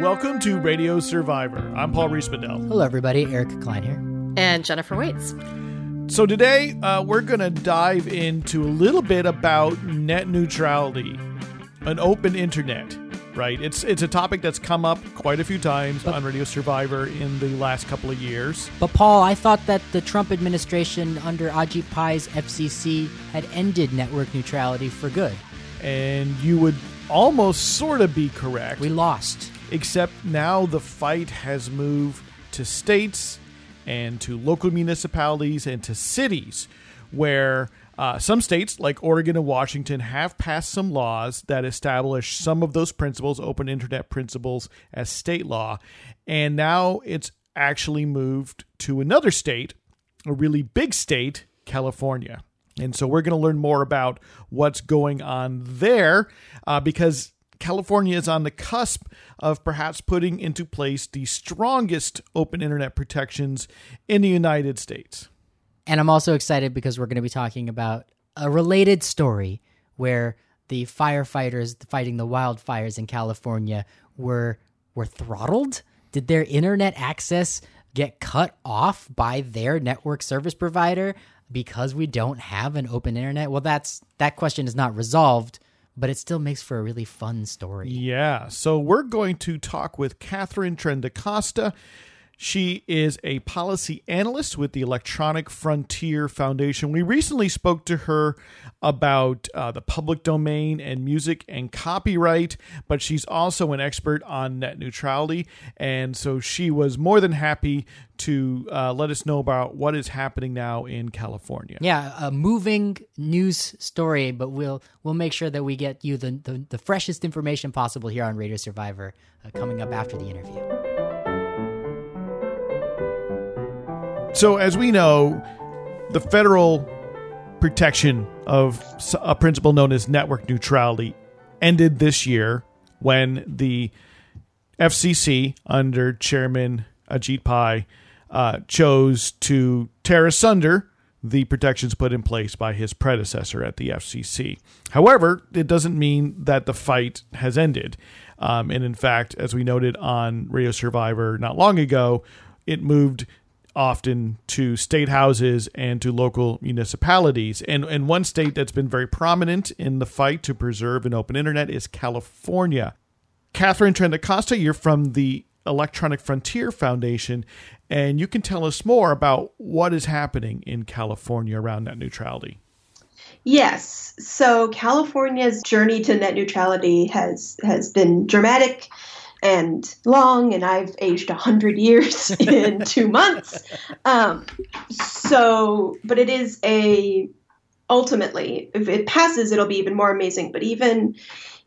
Welcome to Radio Survivor. I'm Paul Riismandel. Hello, everybody. Eric Klein here. And Jennifer Waits. So, today uh, we're going to dive into a little bit about net neutrality, an open internet. Right, it's it's a topic that's come up quite a few times on Radio Survivor in the last couple of years. But Paul, I thought that the Trump administration under Ajit Pai's FCC had ended network neutrality for good. And you would almost sort of be correct. We lost. Except now the fight has moved to states and to local municipalities and to cities where uh, some states, like Oregon and Washington, have passed some laws that establish some of those principles, open internet principles, as state law. And now it's actually moved to another state, a really big state, California. And so we're going to learn more about what's going on there uh, because California is on the cusp of perhaps putting into place the strongest open internet protections in the United States. And I'm also excited because we're going to be talking about a related story where the firefighters fighting the wildfires in California were were throttled. Did their internet access get cut off by their network service provider because we don't have an open internet? Well, that's that question is not resolved, but it still makes for a really fun story. Yeah. So we're going to talk with Katharine Trendacosta. She is a policy analyst with the Electronic Frontier Foundation. We recently spoke to her about uh, the public domain and music and copyright, but she's also an expert on net neutrality. And so she was more than happy to uh, let us know about what is happening now in California. Yeah, a moving news story, but we'll we'll make sure that we get you the, the, the freshest information possible here on Radio Survivor uh, coming up after the interview. So, as we know, the federal protection of a principle known as network neutrality ended this year when the FCC, under Chairman Ajit Pai, uh, chose to tear asunder the protections put in place by his predecessor at the FCC. However, it doesn't mean that the fight has ended. Um, and in fact, as we noted on Radio Survivor not long ago, it moved often to state houses and to local municipalities. And, and one state that's been very prominent in the fight to preserve an open internet is California. Katharine Trendacosta, you're from the Electronic Frontier Foundation, and you can tell us more about what is happening in California around net neutrality. Yes. So California's journey to net neutrality has has been dramatic and long, and I've aged 100 years in two months. Um, so, but it is a, ultimately, if it passes, it'll be even more amazing. But even,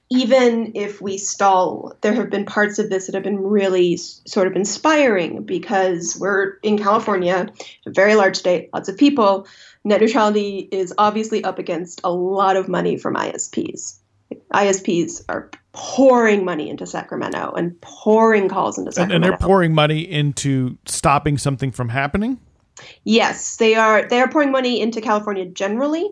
even if we stall, there have been parts of this that have been really sort of inspiring because we're in California, a very large state, lots of people. Net neutrality is obviously up against a lot of money from ISPs. ISPs are pouring money into Sacramento and pouring calls into Sacramento. And, and, they're pouring money into stopping something from happening? Yes, they are they are pouring money into California generally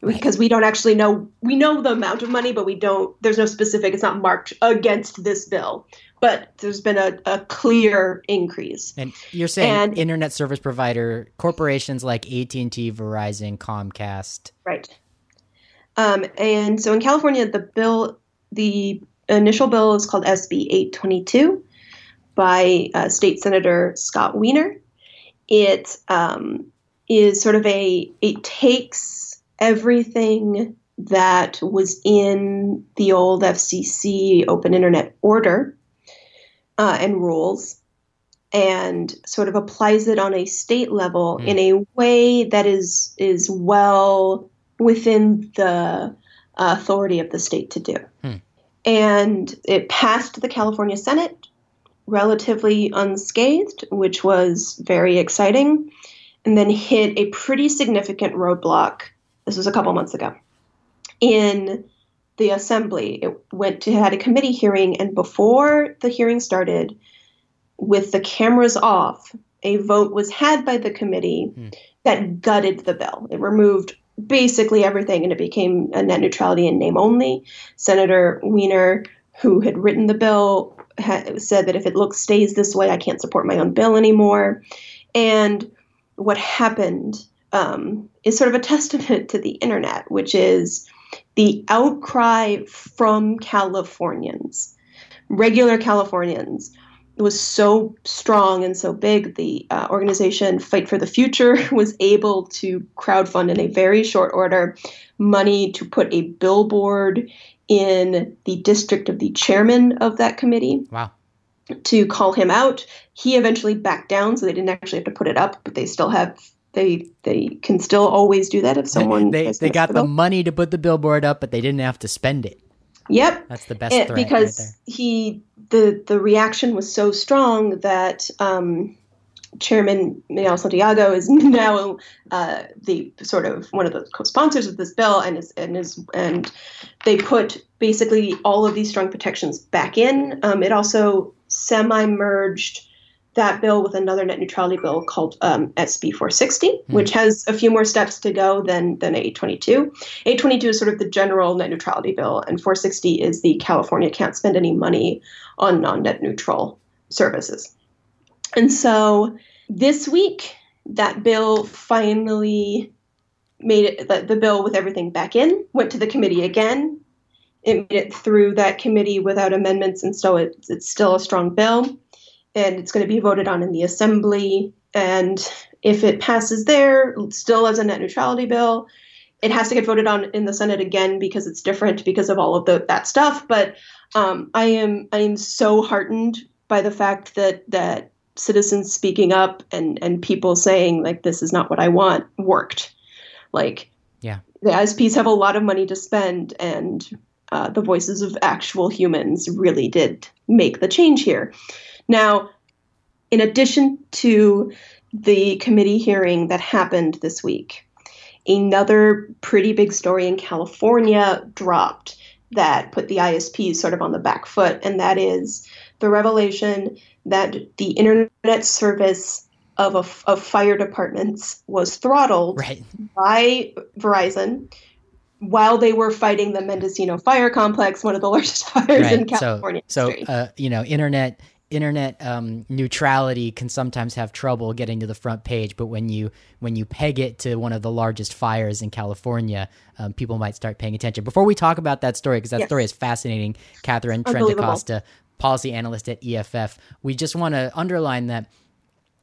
because we don't actually know we know the amount of money but we don't there's no specific it's not marked against this bill but there's been a, a clear increase and you're saying and, internet service provider corporations like AT&T Verizon Comcast right um, and so in California, the bill, the initial bill is called SB 822 by uh, State Senator Scott Wiener. It um, is sort of a, it takes everything that was in the old FCC open internet order uh, and rules and sort of applies it on a state level mm. in a way that is is well within the uh, authority of the state to do. And it passed the California Senate relatively unscathed, which was very exciting, and then hit a pretty significant roadblock. This was a couple months ago. In the assembly, it went to had a committee hearing, and before the hearing started, with the cameras off, a vote was had by the committee hmm. that gutted the bill. It removed basically everything, and it became a net neutrality in name only. Senator Wiener, who had written the bill, ha- said that if it looks stays this way, I can't support my own bill anymore. And what happened um, is sort of a testament to the internet, which is the outcry from Californians, regular Californians, was so strong and so big. The uh, organization Fight for the Future was able to crowdfund in a very short order money to put a billboard in the district of the chairman of that committee. Wow. To call him out. He eventually backed down, so they didn't actually have to put it up, but they still have they they can still always do that if someone they they got the money to put the billboard up, but they didn't have to spend it. Yep, that's the best it, because right he the the reaction was so strong that um, Chairman Miguel Santiago is now uh, the sort of one of the co-sponsors of this bill, and is and is and they put basically all of these strong protections back in. Um, it also semi-merged that bill with another net neutrality bill called um, SB 460, mm. which has a few more steps to go than than 822. 822 is sort of the general net neutrality bill, and 460 is the California can't spend any money on non-net neutral services. And so this week, that bill finally made it the, the bill with everything back in, went to the committee again. It made it through that committee without amendments, and so it's, it's still a strong bill. And it's going to be voted on in the assembly. And if it passes there, still as a net neutrality bill, it has to get voted on in the Senate again because it's different because of all of the, that stuff. But um, I am I am so heartened by the fact that that citizens speaking up and and people saying like this is not what I want worked. Like yeah, the ISPs have a lot of money to spend, and uh, the voices of actual humans really did make the change here. Now, in addition to the committee hearing that happened this week, another pretty big story in California dropped that put the ISPs sort of on the back foot, and that is the revelation that the internet service of, a, of fire departments was throttled right. by Verizon while they were fighting the Mendocino fire complex, one of the largest fires right. in California. So, so uh, you know, internet internet um, neutrality can sometimes have trouble getting to the front page, but when you when you peg it to one of the largest fires in California, um, people might start paying attention. Before we talk about that story, because that yes. story is fascinating, Katharine Trendacosta, policy analyst at EFF, we just want to underline that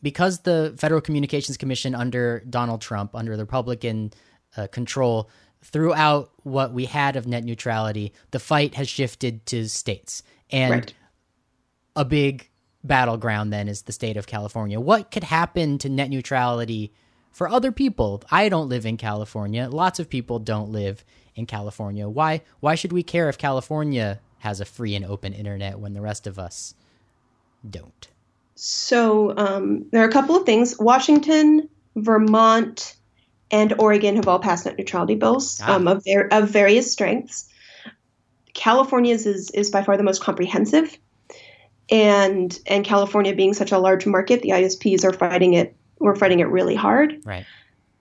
because the Federal Communications Commission under Donald Trump, under the Republican uh, control, throughout what we had of net neutrality, the fight has shifted to states. And right. a big battleground then is the state of California. What could happen to net neutrality for other people? I don't live in California. Lots of people don't live in California. Why why should we care if California has a free and open internet when the rest of us don't? So um, there are a couple of things. Washington, Vermont, and Oregon have all passed net neutrality bills ah. um, of, their, of various strengths. California's is, is by far the most comprehensive. And and California being such a large market, the ISPs are fighting it. We're fighting it really hard. Right.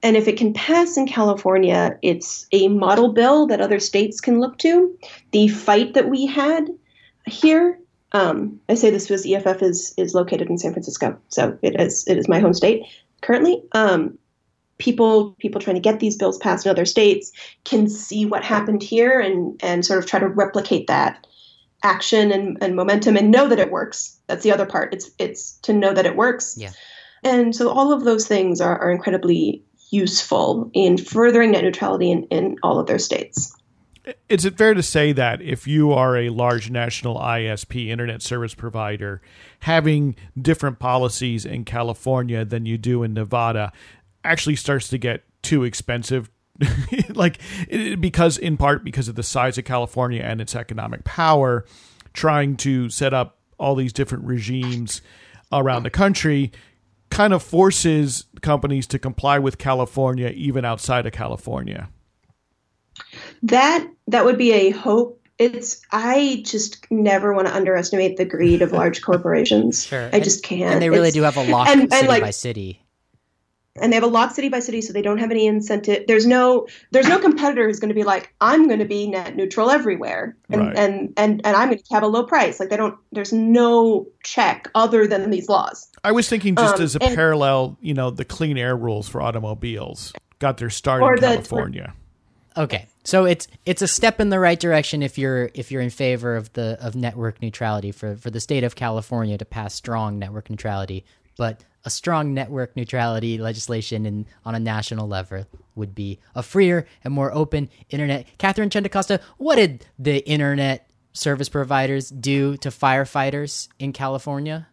And if it can pass in California, it's a model bill that other states can look to. The fight that we had here, um, I say this because EFF is is located in San Francisco, so it is it is my home state currently. Um, people people trying to get these bills passed in other states can see what happened here and and sort of try to replicate that action and, and momentum and know that it works. That's the other part. It's it's to know that it works. Yeah. And so all of those things are, are incredibly useful in furthering net neutrality in, in all of their states. Is it fair to say that if you are a large national ISP internet service provider, having different policies in California than you do in Nevada actually starts to get too expensive? like, because in part because of the size of California and its economic power, trying to set up all these different regimes around the country kind of forces companies to comply with California even outside of California. That that would be a hope. It's I just never want to underestimate the greed of large corporations. Sure. I just can't. And they really it's, do have a lock and, city and like, by city. And they have a lock city by city so they don't have any incentive there's no there's no competitor who's going to be like i'm going to be net neutral everywhere. And Right. and, and and i'm going to have a low price. Like they don't there's no check other than these laws. I was thinking just Um, as a and- parallel, you know, the clean air rules for automobiles got their start in the- California. Okay, so it's it's a step in the right direction if you're if you're in favor of the of network neutrality for for the state of California to pass strong network neutrality, but a strong network neutrality legislation in on a national level would be a freer and more open internet. Katharine Trendacosta, what did the internet service providers do to firefighters in California?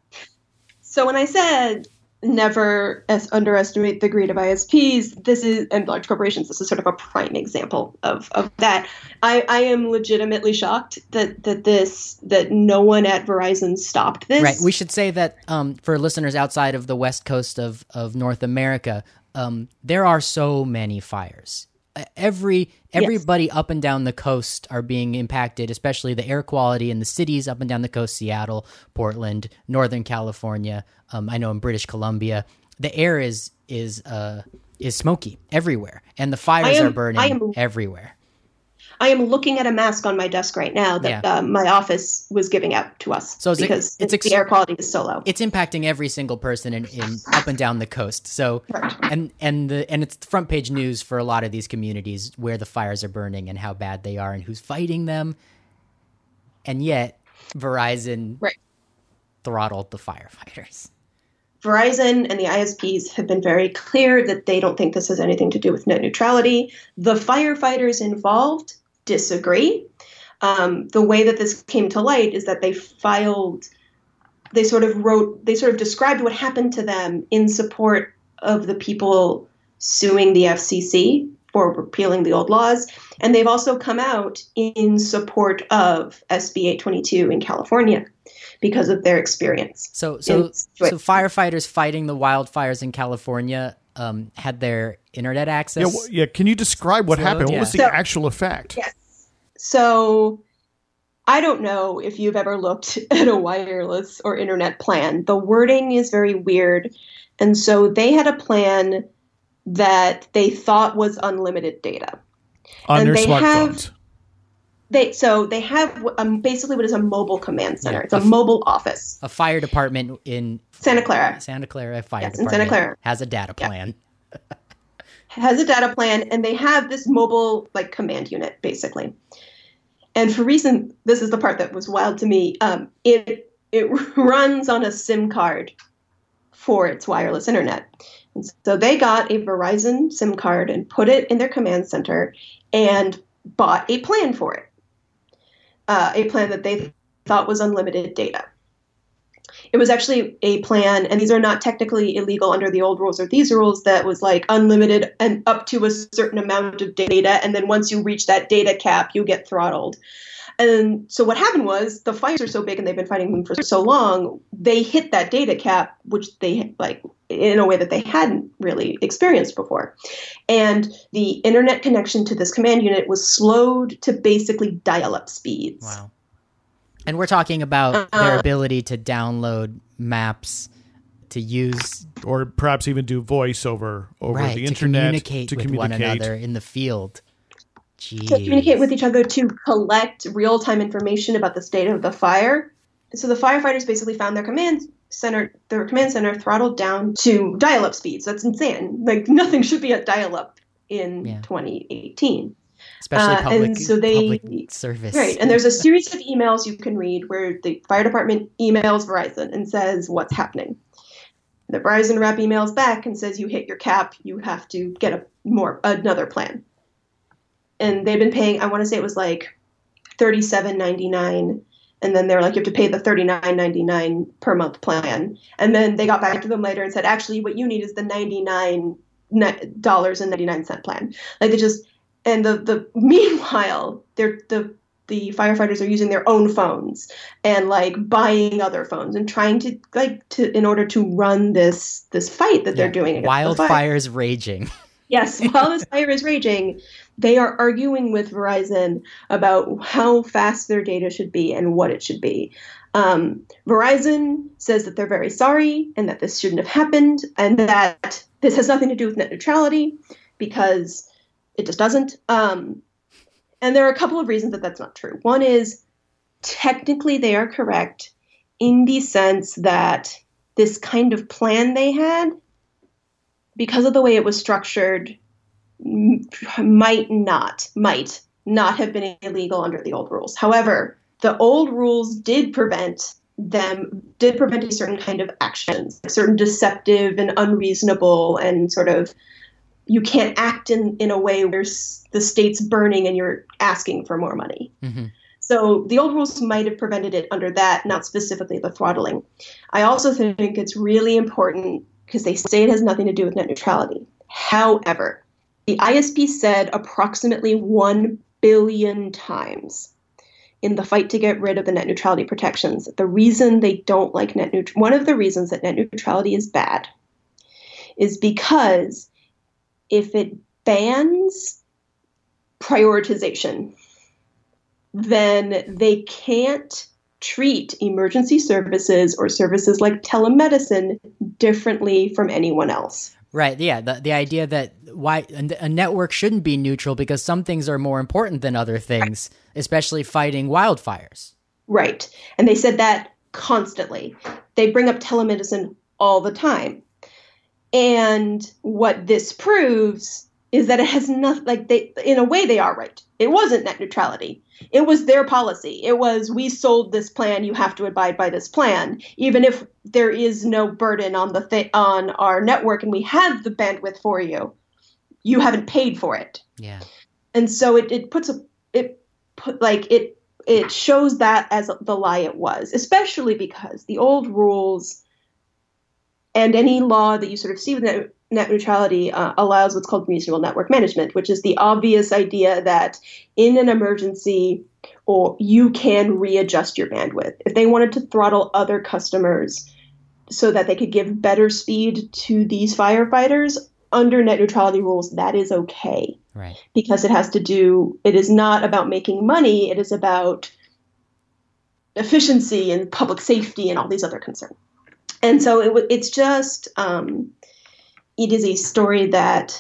So when I said never as underestimate the greed of ISPs, this is and large corporations, this is sort of a prime example of, of that. I, I am legitimately shocked that that this that no one at Verizon stopped this. Right. We should say that um, for listeners outside of the west coast of, of North America, um, there are so many fires. Every everybody up and down the coast are being impacted, especially the air quality in the cities up and down the coast: Seattle, Portland, Northern California. Um, I know in British Columbia, the air is is uh, is smoky everywhere, and the fires am- are burning everywhere. I am looking at a mask on my desk right now that Yeah. uh, my office was giving out to us So because it's the air quality is so low. It's impacting every single person in, in up and down the coast. So Right. and and the and it's front page news for a lot of these communities where the fires are burning and how bad they are and who's fighting them. And yet Verizon Right. throttled the firefighters. Verizon and the ISPs have been very clear that they don't think this has anything to do with net neutrality. The firefighters involved disagree. Um, the way that this came to light is that they filed, they sort of wrote, they sort of described what happened to them in support of the people suing the FCC for repealing the old laws. And they've also come out in support of SB 822 in California because of their experience. So so so firefighters fighting the wildfires in California um, had their internet access. Yeah, wh- yeah. Can you describe what So, happened? What yeah. was the So- actual effect? Yes. So I don't know if you've ever looked at a wireless or internet plan. The wording is very weird. And so they had a plan that they thought was unlimited data. On And their they smartphones. have- They so they have um, basically what is a mobile command center. Yeah. It's a mobile office. a fire department in Santa Clara. Santa Clara Fire Yes, in Department Santa Clara. has a data plan. has a data plan and they have this mobile like command unit basically. And for reason this is the part that was wild to me um, it it runs on a sim card for its wireless internet. And so they got a verizon sim card and put it in their command center and bought a plan for it. Uh, a plan that they thought was unlimited data it was actually a plan, and these are not technically illegal under the old rules or these rules, that was like unlimited and up to a certain amount of data. And then once you reach that data cap, you get throttled. And so what happened was the fires are so big and they've been fighting them for so long, they hit that data cap, which they like in a way that they hadn't really experienced before. And the internet connection to this command unit was slowed to basically dial up speeds. Wow. And we're talking about their Uh, ability to download maps to use or perhaps even do voice over over right the to internet communicate to with communicate. one another in the field. Jeez. to communicate with each other to collect real time information about the state of the fire. So the firefighters basically found their command center, their command center throttled down to dial up speeds. That's insane. Like nothing should be at dial up in Yeah. 2018. Especially uh, and so they- public service. Right. And there's a series of emails you can read where the fire department emails Verizon and says what's happening. The Verizon rep emails back and says you hit your cap, you have to get a more another plan. And they've been paying I want to say it was like thirty-seven ninety-nine, and then they're like you have to pay the thirty-nine ninety-nine per month plan. And then they got back to them later and said actually what you need is the ninety-nine dollars and ninety-nine cent plan. Like they just and the the meanwhile they're the the firefighters are using their own phones and like buying other phones and trying to like to in order to run this this fight that they're doing against the. Wildfires raging. Yes, while this fire is raging, they are arguing with Verizon about how fast their data should be and what it should be. Um, Verizon says that they're very sorry and that this shouldn't have happened and that this has nothing to do with net neutrality because it just doesn't. Um, and there are a couple of reasons that that's not true. One is technically they are correct in the sense that this kind of plan they had, because of the way it was structured, might not, might not have been illegal under the old rules. However, the old rules did prevent them did prevent a certain kind of actions, certain deceptive and unreasonable and sort of you can't act in, in a way where the state's burning and you're asking for more money. Mm-hmm. So the old rules might have prevented it under that, not specifically the throttling. I also think it's really important because they say it has nothing to do with net neutrality. However, the ISP said approximately 1 billion times in the fight to get rid of the net neutrality protections. The reason they don't like net neutrality, one of the reasons that net neutrality is bad is because if it bans prioritization, then they can't treat emergency services or services like telemedicine differently from anyone else. Right. Yeah. The the idea that why a network shouldn't be neutral because some things are more important than other things, especially fighting wildfires. Right. And they said that constantly. They bring up telemedicine all the time. And what this proves is that it has nothing like they in a way they are right. It wasn't net neutrality. It was their policy. It was we sold this plan, you have to abide by this plan, even if there is no burden on the th- on our network and we have the bandwidth for you. You haven't paid for it. Yeah. And so it, it puts a it put like it it shows that as the lie it was, especially because the old rules and any law that you sort of see with net, net neutrality uh, allows what's called reasonable network management, which is the obvious idea that in an emergency, or you can readjust your bandwidth. If they wanted to throttle other customers so that they could give better speed to these firefighters under net neutrality rules, that is okay. Right. Because it has to do, it is not about making money, it is about efficiency and public safety and all these other concerns and so it, it's just um, it is a story that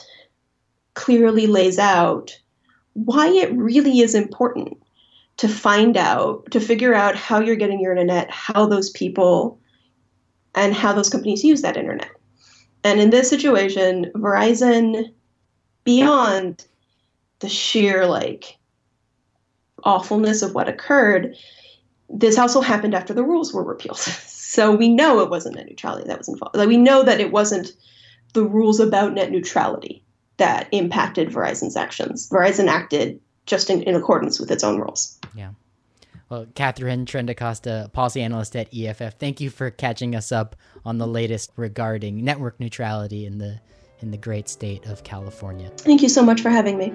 clearly lays out why it really is important to find out to figure out how you're getting your internet how those people and how those companies use that internet. And in this situation verizon beyond the sheer like awfulness of what occurred this also happened after the rules were repealed So we know it wasn't net neutrality that was involved. Like we know that it wasn't the rules about net neutrality that impacted Verizon's actions. Verizon acted just in, in accordance with its own rules. Yeah. Well, Katharine Trendacosta, policy analyst at EFF, thank you for catching us up on the latest regarding network neutrality in the in the great state of California. Thank you so much for having me.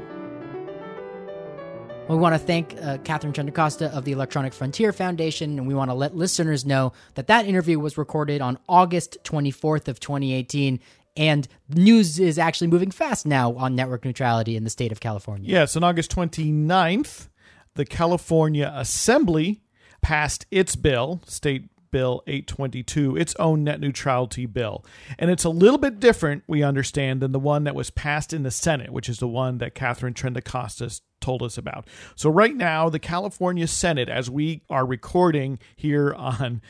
We want to thank uh, Katharine Trendacosta of the Electronic Frontier Foundation, and we want to let listeners know that that interview was recorded on August 24th of 2018, and news is actually moving fast now on network neutrality in the state of California. Yes, on August 29th, the California Assembly passed its bill, State Bill 822, its own net neutrality bill. And it's a little bit different, we understand, than the one that was passed in the Senate, which is the one that Katharine Trendacosta told us about. So, right now, the California Senate, as we are recording here on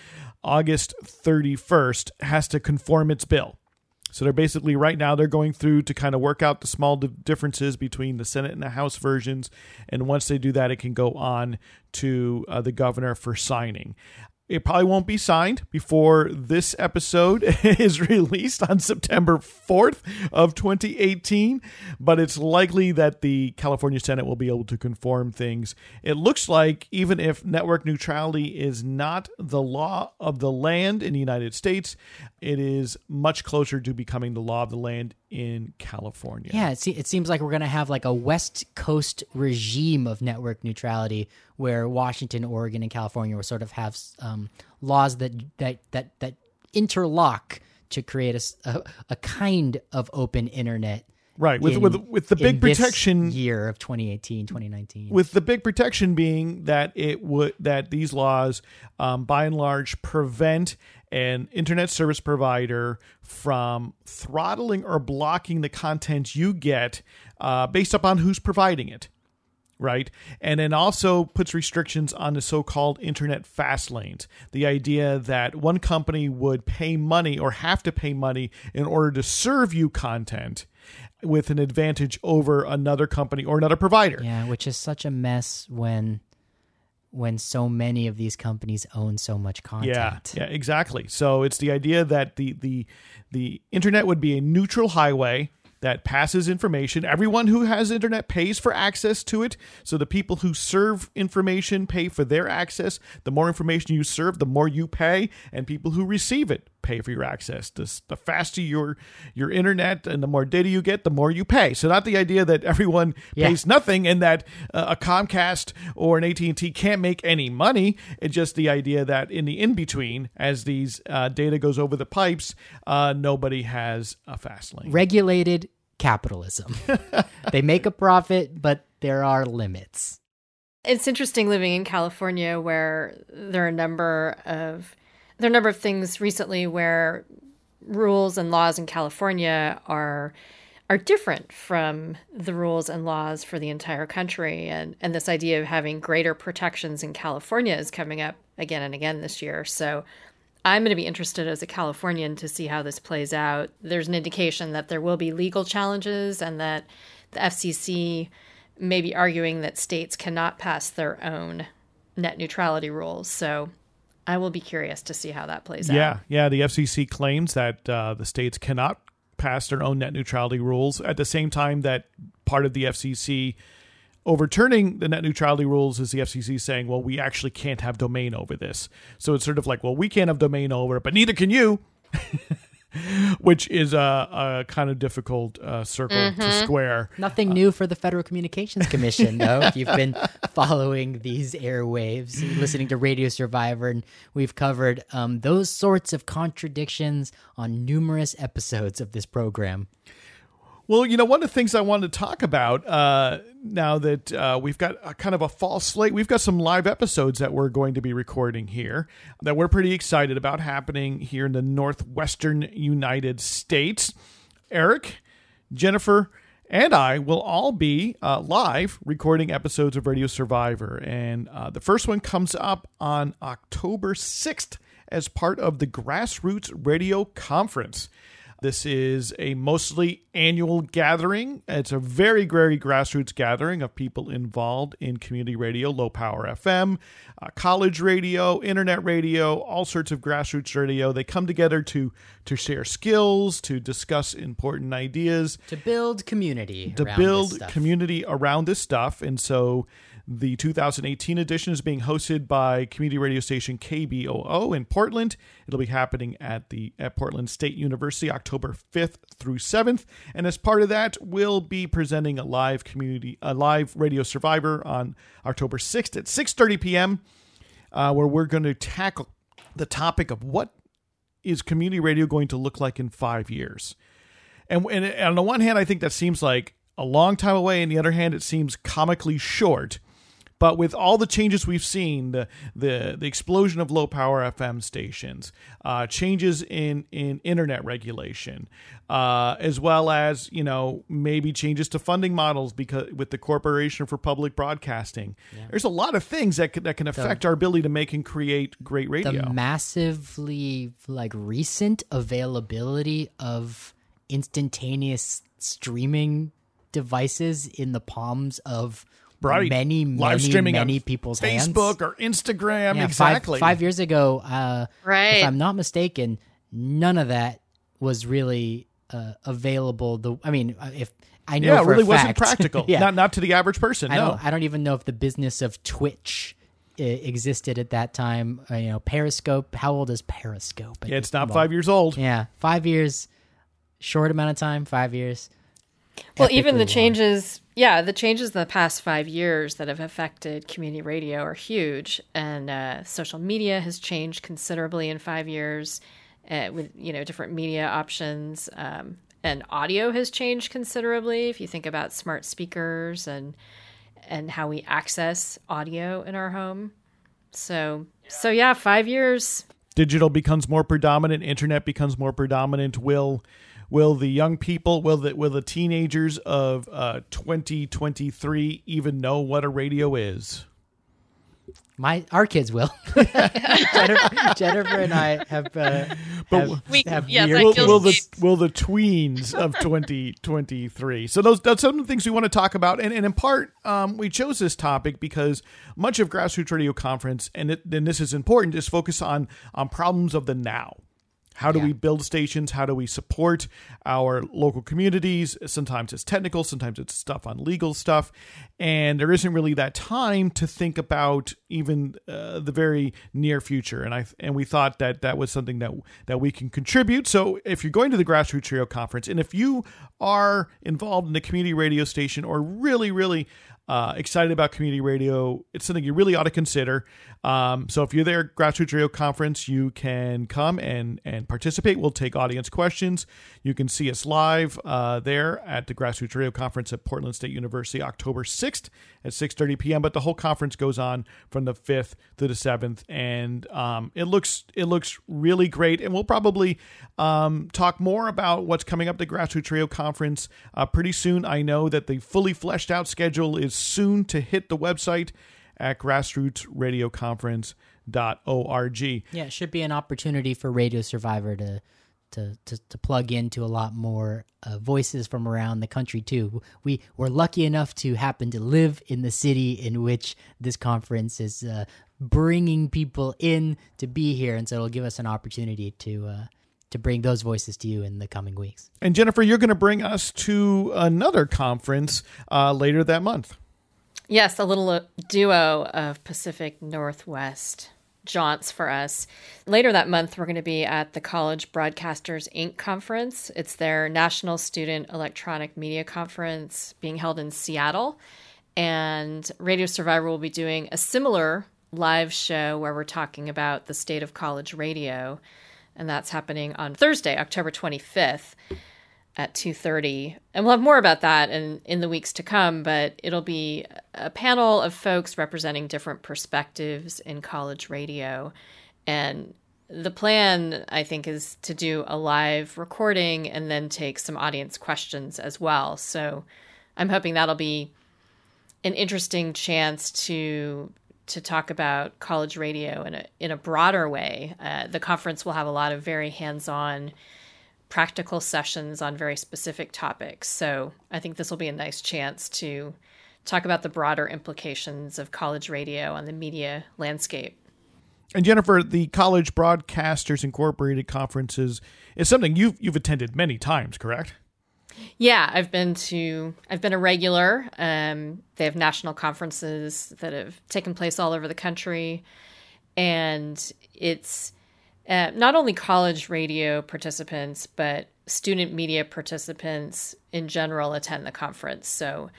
August 31st, has to conform its bill. So they're basically right now they're going through to kind of work out the small differences between the Senate and the House versions, and once they do that, it can go on to uh, the governor for signing. It probably won't be signed before this episode is released on September 4th of 2018, but it's likely that the California Senate will be able to conform things. It looks like even if network neutrality is not the law of the land in the United States, it is much closer to becoming the law of the land in California. Yeah, it, se- it seems like we're going to have like a West Coast regime of network neutrality where Washington, Oregon, and California will sort of have um, laws that, that, that, that interlock to create a, a, a, kind of open internet Right. With in- with with the big protection year of 2018, 2019. with the big protection being that it would that these laws um, by and large prevent an internet service provider from throttling or blocking the content you get uh, based upon who's providing it right? And then also puts restrictions on the so-called internet fast lanes. The idea that one company would pay money or have to pay money in order to serve you content with an advantage over another company or another provider. Yeah, which is such a mess when when so many of these companies own so much content. Yeah, yeah, exactly. So it's the idea that the the the internet would be a neutral highway that passes information. Everyone who has internet pays for access to it. So the people who serve information pay for their access. The more information you serve, the more you pay, and people who receive it pay for your access. The, the faster your your internet and the more data you get, the more you pay. So not the idea that everyone Yeah. pays nothing and that uh, a Comcast or an AT&T can't make any money. It's just the idea that in the in between, as these uh, data goes over the pipes, uh, nobody has a fast lane. Regulated capitalism. they make a profit, but there are limits. It's interesting living in California where there are a number of there are a number of things recently where rules and laws in California are are different from the rules and laws for the entire country and and this idea of having greater protections in California is coming up again and again this year. So I'm going to be interested as a Californian to see how this plays out. There's an indication that there will be legal challenges and that the FCC may be arguing that states cannot pass their own net neutrality rules. So I will be curious to see how that plays out. Yeah, yeah. The FCC claims that uh, the states cannot pass their own net neutrality rules at the same time that part of the FCC overturning the net neutrality rules is the FCC saying, well, we actually can't have domain over this. So it's sort of like, well, we can't have domain over it, but neither can you. Which is a, a kind of difficult uh, circle to square. Nothing new for the Federal Communications Commission, though. if you've been following these airwaves, listening to Radio Survivor, and we've covered um, those sorts of contradictions on numerous episodes of this program. Well, you know, one of the things I wanted to talk about uh, now that uh, we've got a kind of a fall slate, we've got some live episodes that we're going to be recording here that we're pretty excited about happening here in the Northwestern United States. Eric, Jennifer, and I will all be uh, live recording episodes of Radio Survivor. And uh, the first one comes up on October 6th as part of the Grassroots Radio Conference. This is a mostly annual gathering. It's a very, very grassroots gathering of people involved in community radio, low power FM, uh, college radio, internet radio, all sorts of grassroots radio. They come together to to share skills, to discuss important ideas, To build community. to around this build community around this stuff. And so the 2018 edition is being hosted by community radio station KBOO in Portland. It'll be happening at the at Portland State University October 5th through 7th. And as part of that, we'll be presenting a live community a live radio survivor on October 6th at 6:30 p.m. Uh, where we're going to tackle the topic of what is community radio going to look like in 5 years. And, and on the one hand, I think that seems like a long time away. On the other hand, it seems comically short. But with all the changes we've seen, the the, the explosion of low power FM stations, uh, changes in, in internet regulation, uh, as well as you know maybe changes to funding models because with the Corporation for Public Broadcasting, there's a lot of things that can, that can affect our ability to make and create great radio. the massively like recent availability of instantaneous streaming devices in the palms of Right. many many Live streaming on many people's hands. Facebook or Instagram, Yeah, exactly. Five, five years ago, uh, Right. if I'm not mistaken, none of that was really uh, available. The I mean, uh, if I know yeah, it for a really wasn't practical. yeah, Not not to the average person. I no. don't. I don't even know if the business of Twitch uh, existed at that time. Uh, you know, Periscope. How old is Periscope? Yeah, it's not five years old. Yeah, five years. Short amount of time. Five years. Well, even the long. changes, yeah, the changes in the past five years that have affected community radio are huge, and uh, social media has changed considerably in five years, uh, with you know different media options, um, and audio has changed considerably. If you think about smart speakers and and how we access audio in our home. So so yeah, five years. Digital becomes more predominant. Internet becomes more predominant. Will will the young people, will the will the teenagers of uh, 2023 even know what a radio is? My our kids will. Jennifer, Jennifer and I have, uh, have, We- have yes, weird I will, feel will the will the tweens of 2023 so those that's some of the things we want to talk about and, and in part um, we chose this topic because much of grassroots radio conference and, it, and this is important is focus on on problems of the now how do Yeah. we build stations? How do we support our local communities? Sometimes it's technical sometimes it's stuff on legal stuff. And there isn't really that time to think about even uh, the very near future. And i and we thought that that was something that that we can contribute. So if you're going to the grassroots radio conference and if you are involved in a community radio station or really really uh, excited about community radio. It's something you really ought to consider. Um, so if you're there, Grassroots Radio Conference, you can come and and participate. We'll take audience questions. You can see us live uh, there at the Grassroots Radio Conference at Portland State University, October 6th at 6:30 p.m. But the whole conference goes on from the 5th to the 7th, and um, it looks it looks really great. And we'll probably um, talk more about what's coming up the Grassroots Radio Conference uh, pretty soon. I know that the fully fleshed out schedule is soon to hit the website at grassrootsradioconference.org. Yeah, it should be an opportunity for Radio Survivor to to to, to plug into a lot more uh, voices from around the country too. We we're lucky enough to happen to live in the city in which this conference is uh, bringing people in to be here, and so it'll give us an opportunity to. Uh, to bring those voices to you in the coming weeks. And Jennifer, you're going to bring us to another conference uh, later that month. Yes, a little uh, duo of Pacific Northwest jaunts for us. Later that month, we're going to be at the College Broadcasters Inc. conference. It's their National Student Electronic Media Conference being held in Seattle. And Radio Survivor will be doing a similar live show where we're talking about the state of college radio. And that's happening on Thursday, October 25th at 2.30 and we'll have more about that in, in the weeks to come but it'll be a panel of folks representing different perspectives in college radio. And the plan i think is to do a live recording and then take some audience questions as well. So i'm hoping that'll be an interesting chance to to talk about college radio in a in a broader way. Uh, the conference will have a lot of very hands-on, practical sessions on very specific topics. So I think this will be a nice chance to talk about the broader implications of college radio on the media landscape. And Jennifer, the College Broadcasters Incorporated conferences is something you've you've attended many times, correct? Yeah, I've been to I've been a regular. Um, they have national conferences that have taken place all over the country, and it's uh, not only college radio participants but student media participants in general attend the conference. So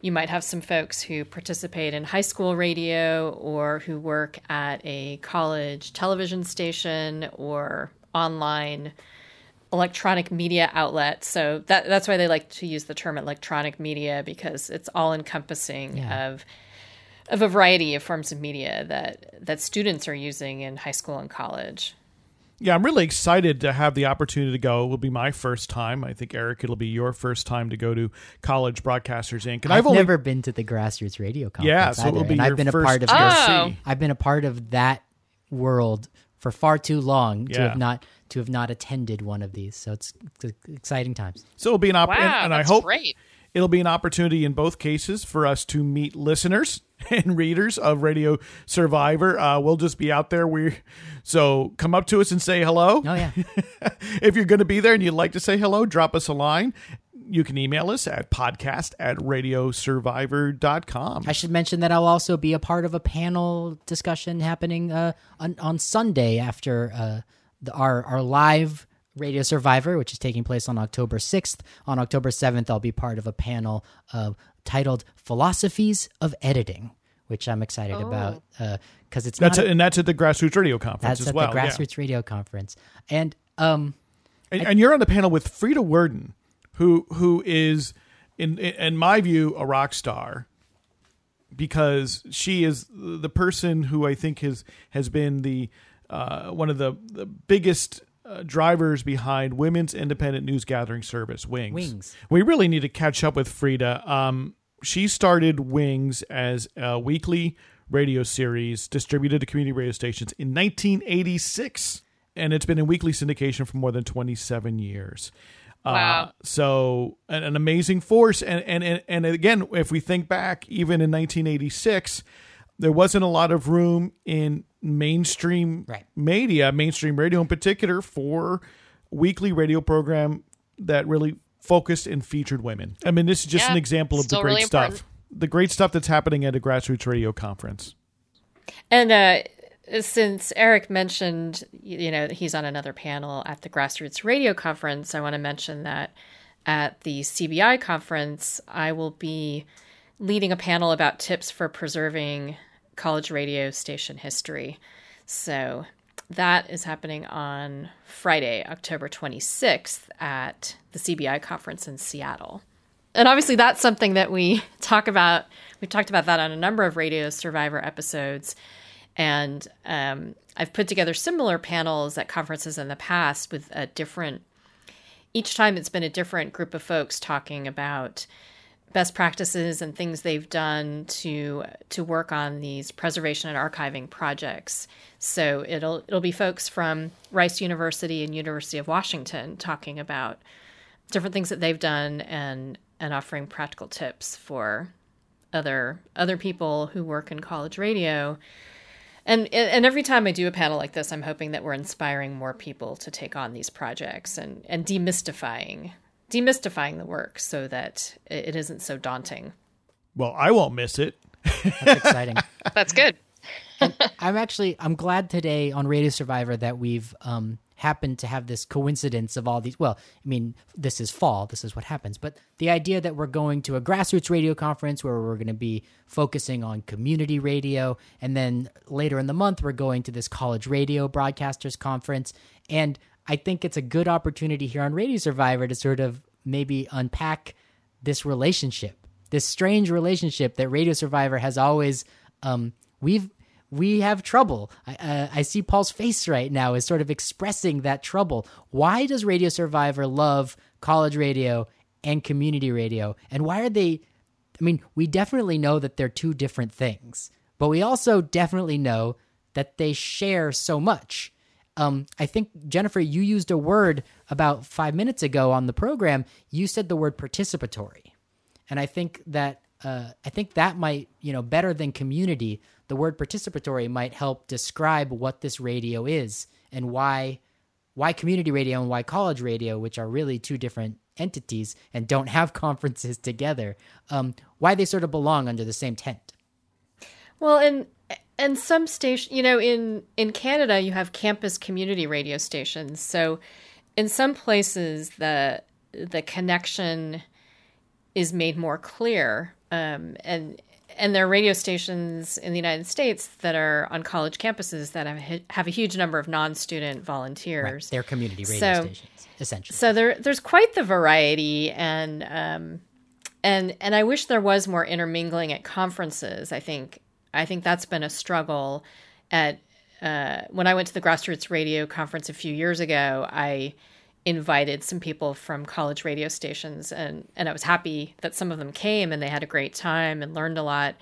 you might have some folks who participate in high school radio or who work at a college television station or online electronic media outlet. So that that's why they like to use the term electronic media because it's all encompassing Yeah. of of a variety of forms of media that that students are using in high school and college. Yeah, I'm really excited to have the opportunity to go. It will be my first time. I think Eric, it'll be your first time to go to College Broadcasters Inc. And I've, I've, only never been to the grassroots radio conference. yeah, so it'll be and your I've been a first part of to this. Oh. I've been a part of that world for far too long to Yeah. have not to have not attended one of these. So it's, it's exciting times. So it'll be an Wow, opportunity, and, and I hope great. It'll be an opportunity in both cases for us to meet listeners and readers of Radio Survivor. Uh, we'll just be out there. We so come up to us and say hello. Oh yeah, if you're going to be there and you'd like to say hello, drop us a line. You can email us at podcast at radiosurvivor.com. I should mention that I'll also be a part of a panel discussion happening uh, on, on Sunday after uh, the, our our live Radio Survivor, which is taking place on October 6th. On October 7th, I'll be part of a panel uh, titled "Philosophies of Editing," which I'm excited about because it's That's not a, and that's at the Grassroots Radio Conference that's as at well. the yeah. Grassroots Radio Conference, and um, And, and you're on the panel with Frida Werden. who who is in in my view a rock star because she is the person who I think has has been the uh, one of the, the biggest uh, drivers behind women's independent news gathering service Wings. Wings. We really need to catch up with Frida. Um, she started Wings as a weekly radio series distributed to community radio stations in 1986, and it's been in weekly syndication for more than 27 years. Wow. Uh, so an, an amazing force, and, and and and again, if we think back, even in 1986, there wasn't a lot of room in mainstream Right. media, mainstream radio in particular, for weekly radio program that really focused and featured women. I mean, this is just Yeah, an example of the great really stuff, important. the great stuff that's happening at a grassroots radio conference. And uh, since Eric mentioned, you know, he's on another panel at the Grassroots Radio Conference, I want to mention that at the CBI conference, I will be leading a panel about tips for preserving college radio station history. So that is happening on Friday, October 26th at the CBI conference in Seattle. And obviously, that's something that we talk about. We've talked about that on a number of Radio Survivor episodes. And um, I've put together similar panels at conferences in the past with a different, each time it's been a different group of folks talking about best practices and things they've done to to work on these preservation and archiving projects. So it'll it'll be folks from Rice University and University of Washington talking about different things that they've done and and offering practical tips for other other people who work in college radio. And and every time I do a panel like this, I'm hoping that we're inspiring more people to take on these projects and and demystifying demystifying the work so that it it isn't so daunting. Well, I won't miss it. That's exciting. That's good. I'm actually I'm glad today on Radio Survivor that we've um happened to have this coincidence of all these well, I mean, this is fall, this is what happens, but the idea that we're going to a grassroots radio conference where we're going to be focusing on community radio and then later in the month we're going to this college radio broadcasters conference and I think it's a good opportunity here on Radio Survivor to sort of maybe unpack this relationship, this strange relationship that Radio Survivor has always um we've we have trouble. I, uh, I see Paul's face right now is sort of expressing that trouble. Why does Radio Survivor love college radio and community radio? And why are they? I mean, we definitely know that they're two different things, but we also definitely know that they share so much. Um, I think Jennifer, you used a word about five minutes ago on the program. You said the word participatory, and I think that uh, I think that might you know better than community. The word participatory might help describe what this radio is and why why community radio and why college radio, which are really two different entities and don't have conferences together, um, why they sort of belong under the same tent. Well, and and some station, you know, in in Canada, you have campus community radio stations. So, in some places, the the connection is made more clear, um, and and there are radio stations in the United States that are on college campuses that have have a huge number of non student volunteers. They're community radio So- stations, essentially. So there, there's quite the variety, and um, and and I wish there was more intermingling at conferences. I think I think that's been a struggle. At uh, when I went to the grassroots radio conference a few years ago, I invited some people from college radio stations, and and I was happy that some of them came and they had a great time and learned a lot.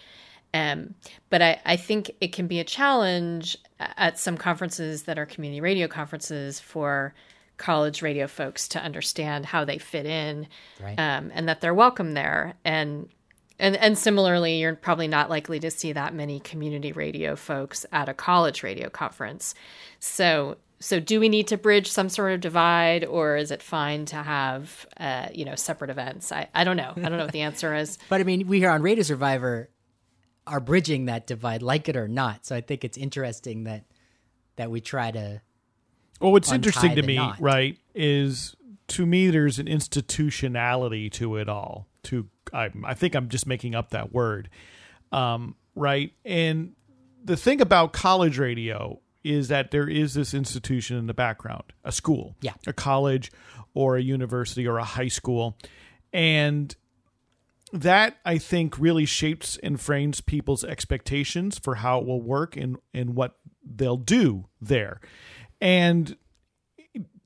Um, but I, I think it can be a challenge at some conferences that are community radio conferences for college radio folks to understand how they fit in Right. um, and that they're welcome there. And, and, and similarly, you're probably not likely to see that many community radio folks at a college radio conference. So, so do we need to bridge some sort of divide or is it fine to have, uh, you know, separate events? I, I don't know. I don't know what the answer is. But I mean, we here on Radio Survivor are bridging that divide, like it or not. So I think it's interesting that that we try to. Well, what's interesting to me, knot. right, is to me there's an institutionality to it all. To I, I think I'm just making up that word, um, right? And the thing about college radio is that there is this institution in the background, a school, Yeah. a college, or a university, or a high school, and that I think really shapes and frames people's expectations for how it will work and and what they'll do there, and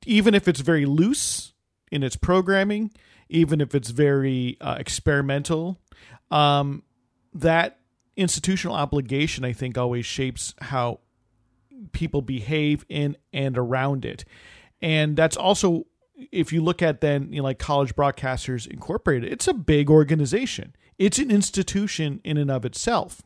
even if it's very loose in its programming, even if it's very uh, experimental, um, that institutional obligation, I think, always shapes how people behave in and around it. And that's also, if you look at then, you know, like College Broadcasters Incorporated, it's a big organization, it's an institution in and of itself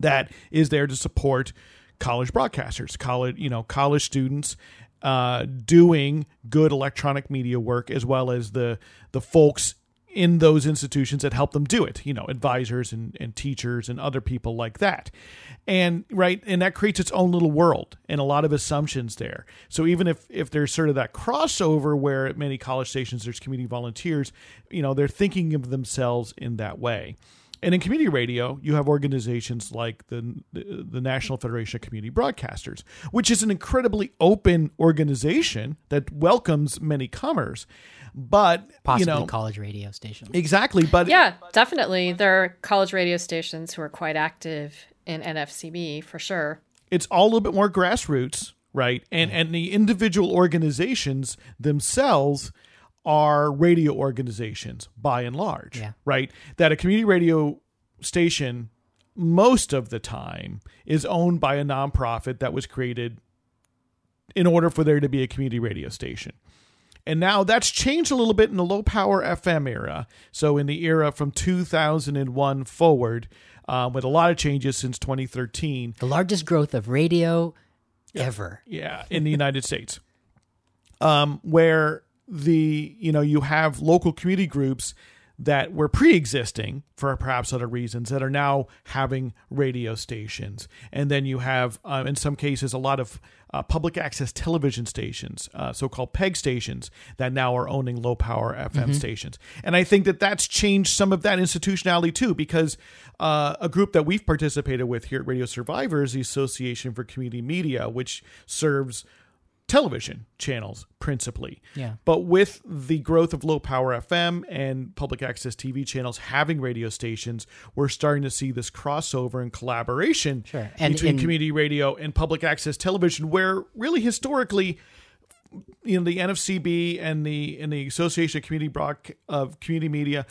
that is there to support college broadcasters, college, you know, college students uh, doing good electronic media work, as well as the the folks in those institutions that help them do it. You know, advisors and, and teachers and other people like that, and right, and that creates its own little world and a lot of assumptions there. So even if if there's sort of that crossover where at many college stations there's community volunteers, you know, they're thinking of themselves in that way. And in community radio, you have organizations like the, the the National Federation of Community Broadcasters, which is an incredibly open organization that welcomes many comers. But Possibly you know, college radio stations, exactly. But Yeah, definitely. There are college radio stations who are quite active in NFCB for sure. it's all a little bit more grassroots, right? And and the individual organizations themselves are radio organizations by and large, Yeah. right? That a community radio station most of the time is owned by a nonprofit that was created in order for there to be a community radio station. And now that's changed a little bit in the low power FM era. So in the era from 2001 forward, um, with a lot of changes since 2013, The largest growth of radio ever. yeah, in the United States, um, where the you know you have local community groups that were pre-existing for perhaps other reasons that are now having radio stations, and then you have um, in some cases a lot of uh, public access television stations, uh, so-called PEG stations, that now are owning low-power FM stations, and I think that that's changed some of that institutionality too, because uh, a group that we've participated with here at Radio Survivors, the Association for Community Media, which serves television channels principally. Yeah. But with the growth of low power FM and public access TV channels having radio stations, we're starting to see this crossover and collaboration Sure. And between in- community radio and public access television, where really historically you know the NFCB and the and the Association of Community Broad of Community Media,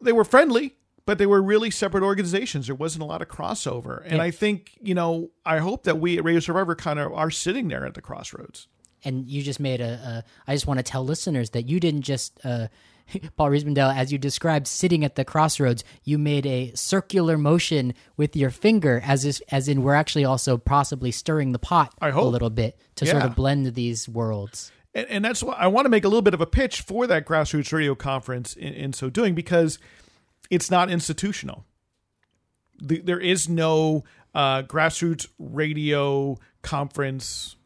they were friendly, but they were really separate organizations. There wasn't a lot of crossover, and Yeah. I think you know I hope that we at Radio Survivor kind of are sitting there at the crossroads. and you just made a, a I just want to tell listeners that you didn't just uh Paul Riismandel, as you described, sitting at the crossroads, you made a circular motion with your finger, as is, as in we're actually also possibly stirring the pot a little bit to sort of blend these worlds. and, and that's why I want to make a little bit of a pitch for that grassroots radio conference in, in so doing because it's not institutional. The, there is no uh, grassroots radio conference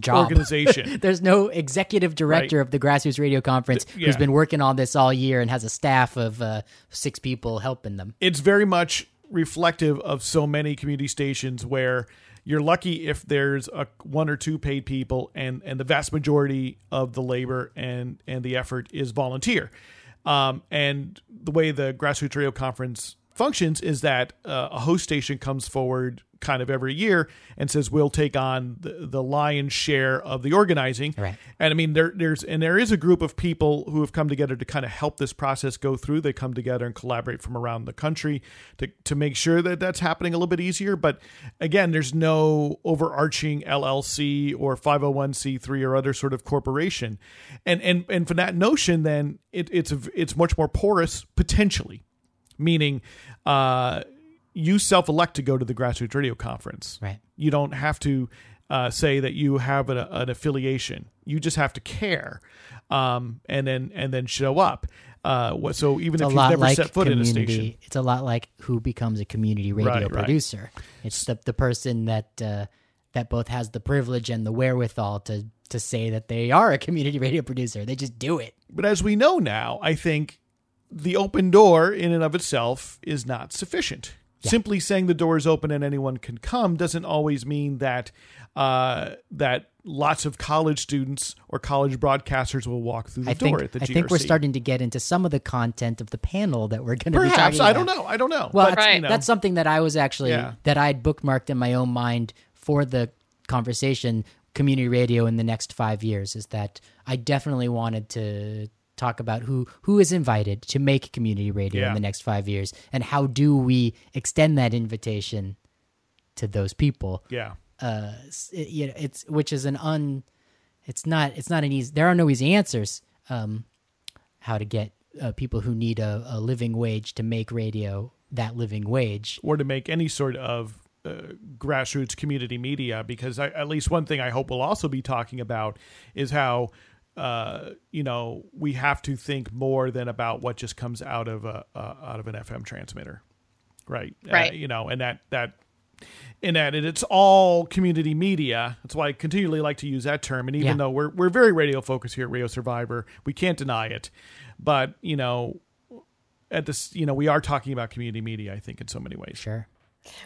Job. organization. There's no executive director of the Grassroots Radio Conference yeah. who's been working on this all year and has a staff of uh, six people helping them. it's very much reflective of so many community stations where you're lucky if there's a one or two paid people and and the vast majority of the labor and and the effort is volunteer um, and the way the grassroots radio conference functions is that uh, a host station comes forward kind of every year and says we'll take on the, the lion's share of the organizing Right. and I mean, there, there's and there is a group of people who have come together to kind of help this process go through. They come together and collaborate from around the country to to make sure that that's happening a little bit easier. But again, there's no overarching LLC or 501c3 or other sort of corporation, and and and for that notion, then it, it's it's much more porous potentially, meaning. Uh, you self-elect to go to the grassroots radio conference. Right. You don't have to uh, say that you have an, an affiliation. You just have to care, um, and then and then show up. Uh, so even It's if you've never like set foot in a community. station, It's a lot like who becomes a community radio Right, right. producer. It's the the person that uh, that both has the privilege and the wherewithal to to say that they are a community radio producer. They just do it. but as we know now, I think the open door in and of itself is not sufficient. Simply saying the door is open and anyone can come doesn't always mean that uh, that lots of college students or college broadcasters will walk through the I door think at the I GRC. think we're starting to get into some of the content of the panel that we're going to be Perhaps talking I don't know. I don't know. Well, but, that's, you know, that's something that I was actually Yeah. that I'd bookmarked in my own mind for the conversation community radio in the next five years. Is that I definitely wanted to talk about who who is invited to make community radio Yeah. in the next five years, and how do we extend that invitation to those people. yeah. Uh, it- you know, it's which is an un. It's not. It's not an easy. There are no easy answers. Um, how to get uh, people who need a, a living wage to make radio that living wage. or to make any sort of uh, grassroots community media because I, at least one thing I hope we'll also be talking about is how uh, you know we have to think more than about what just comes out of a uh, out of an FM transmitter, right? Right. Uh, you know, and that that in that and it's all community media. That's why I continually like to use that term. And even Yeah. though we're we're very radio focused here at Radio Survivor, we can't deny it. But you know, at this, you know, we are talking about community media. I think in so many ways. Sure.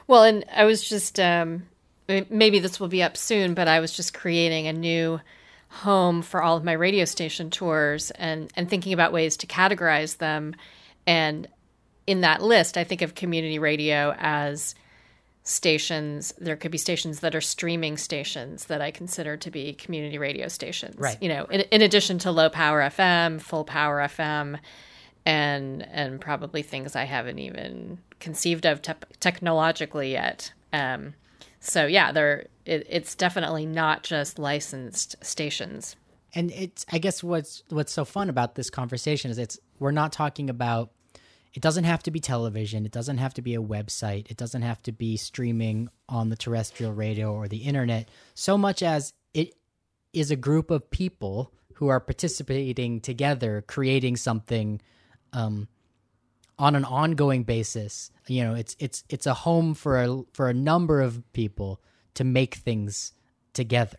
Well, and I was just um, maybe this will be up soon, but I was just creating a new home for all of my radio station tours and and thinking about ways to categorize them. And in that list, I think of community radio as stations. There could be stations that are streaming stations that I consider to be community radio stations. Right. You know, in, in addition to low power FM, full power FM, and and probably things I haven't even conceived of te- technologically yet. Um, so yeah, there it, it's definitely not just licensed stations. and it's i guess what's what's so fun about this conversation is it's we're not talking about it doesn't have to be television. It doesn't have to be a website. It doesn't have to be streaming on the terrestrial radio or the internet. So much as it is a group of people who are participating together creating something um, on an ongoing basis. You know it's it's it's a home for a for a number of people to make things together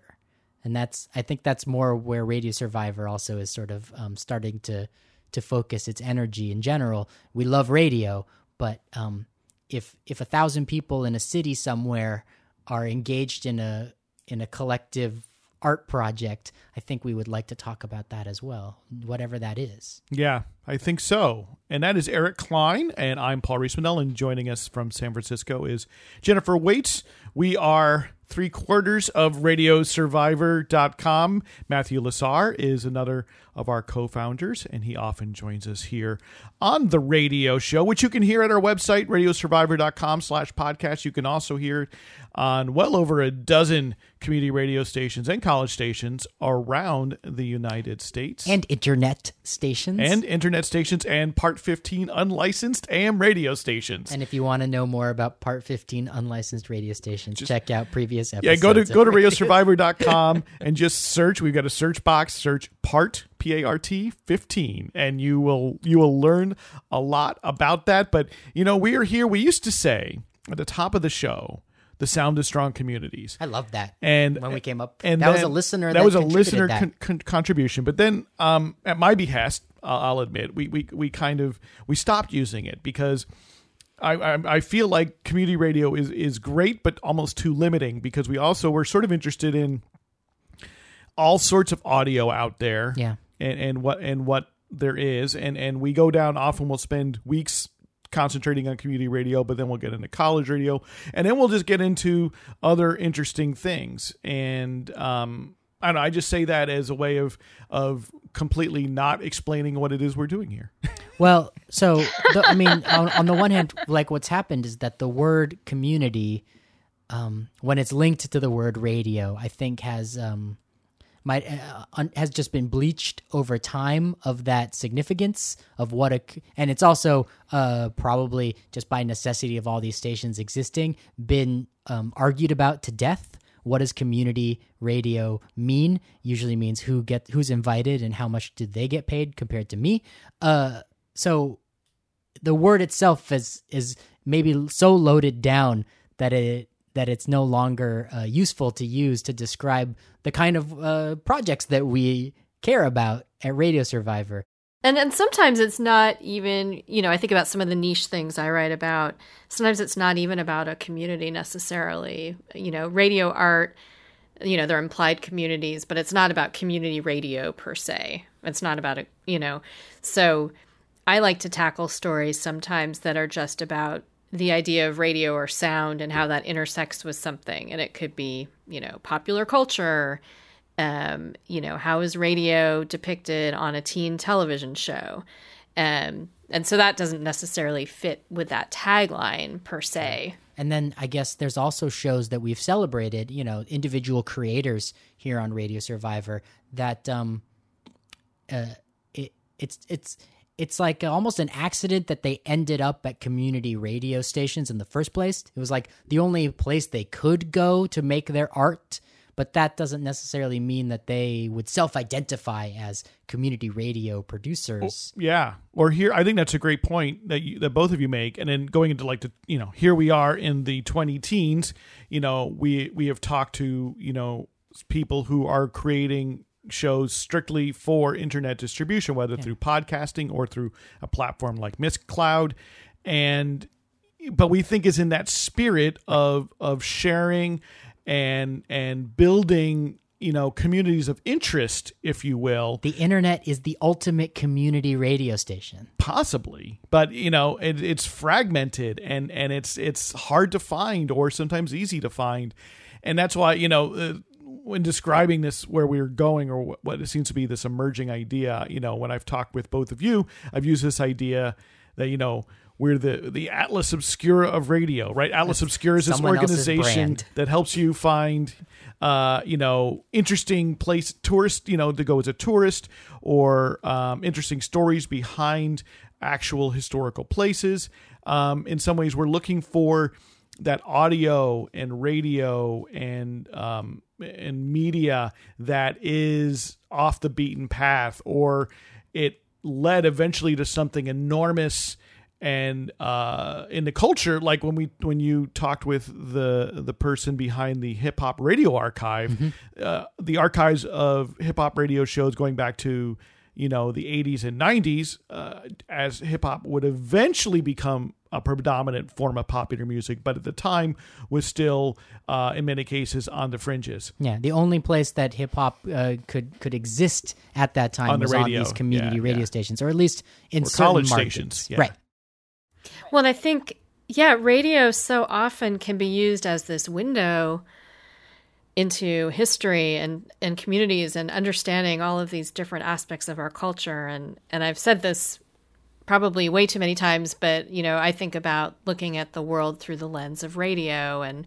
and that's I think that's more where Radio Survivor also is sort of um, starting to to focus its energy in general. We love radio, but um, if if a thousand people in a city somewhere are engaged in a in a collective art project, I think we would like to talk about that as well, whatever that is. Yeah, I think so. And that is Eric Klein, and I'm Paul Riismandel, and joining us from San Francisco is Jennifer Waits. We are three quarters of RadioSurvivor.com. Matthew Lasar is another of our co-founders, and he often joins us here on the radio show, which you can hear at our website, radiosurvivor.com slash podcast. You can also hear on well over a dozen community radio stations and college stations around the United States And internet stations. and internet stations and part 15 unlicensed AM radio stations. And if you want to know more about Part 15 unlicensed radio stations, check out previous episodes. yeah, go to go to Radio- radiosurvivor.com and just search. We've got a search box, search part P A R T 15 and you will you will learn a lot about that, but you know, we are here we used to say at the top of the show, the sound is strong communities. I love that. and when we came up, and that was a listener. That, That, was a listener con- con- contribution. But then, um, at my behest, I'll, I'll admit, we, we we kind of we stopped using it because I, I I feel like community radio is is great, but almost too limiting because we also we're sort of interested in all sorts of audio out there. Yeah. and and what and what there is, and and we go down. Often we'll spend weeks concentrating on community radio, but then we'll get into college radio, and then we'll just get into other interesting things. And um, I know, I just say that as a way of of completely not explaining what it is we're doing here. Well, so the, I mean, on, on the one hand, like what's happened is that the word community, um, when it's linked to the word radio, I think has um, might uh, un, has just been bleached over time of that significance of what a and it's also uh, probably just by necessity of all these stations existing been um, argued about to death. What does community radio mean? Usually means who get who's invited and how much did they get paid compared to me. Uh, so the word itself is is maybe so loaded down that it that it's no longer uh, useful to use to describe the kind of uh, projects that we care about at Radio Survivor. And and sometimes it's not even, you know, I think about some of the niche things I write about. Sometimes it's not even about a community necessarily. You know, radio art, you know, they're implied communities, but it's not about community radio per se. It's not about a, you know. So I like to tackle stories sometimes that are just about the idea of radio or sound and how that intersects with something. And it could be, you know, popular culture, um, you know, how is radio depicted on a teen television show? Um, and so that doesn't necessarily fit with that tagline per se. And then I guess there's also shows that we've celebrated, you know, individual creators here on Radio Survivor that um uh it it's it's it's like almost an accident that they ended up at community radio stations in the first place. It was like the only place they could go to make their art but that doesn't necessarily mean that they would self-identify as community radio producers. Yeah, or here, I think that's a great point that you, that both of you make. And then going into like the, you know, here we are in the 20 teens. You know, we we have talked to you know people who are creating shows strictly for internet distribution, whether yeah. through podcasting or through a platform like Mixcloud, and but we think is in that spirit of of sharing and and building you know communities of interest if you will. The internet is the ultimate community radio station. Possibly but you know it, it's fragmented and and it's it's hard to find or sometimes easy to find. And that's why you know uh, when describing this where we're going or what, what it seems to be this emerging idea you know when i've talked with both of you i've used this idea that you know we're the the Atlas Obscura of radio, right? Atlas Obscura is this organization that helps you find, uh, you know, interesting place tourist, you know, to go as a tourist or um, interesting stories behind actual historical places. Um, in some ways, we're looking for that audio and radio and um, and media that is off the beaten path, or it led eventually to something enormous and uh, in the culture, like when we when you talked with the the person behind the hip hop radio archive, mm-hmm. uh, the archives of hip hop radio shows going back to you know the 80s and 90s, uh, as hip hop would eventually become a predominant form of popular music, but at the time was still, uh, in many cases, on the fringes. Yeah, the only place that hip hop uh, could could exist at that time on was radio. on these community yeah, radio yeah. stations, or at least in or certain college markets. stations. Yeah. Right. Well, I think, yeah, radio so often can be used as this window into history and, and communities and understanding all of these different aspects of our culture. And, and I've said this probably way too many times, but, you know, I think about looking at the world through the lens of radio and,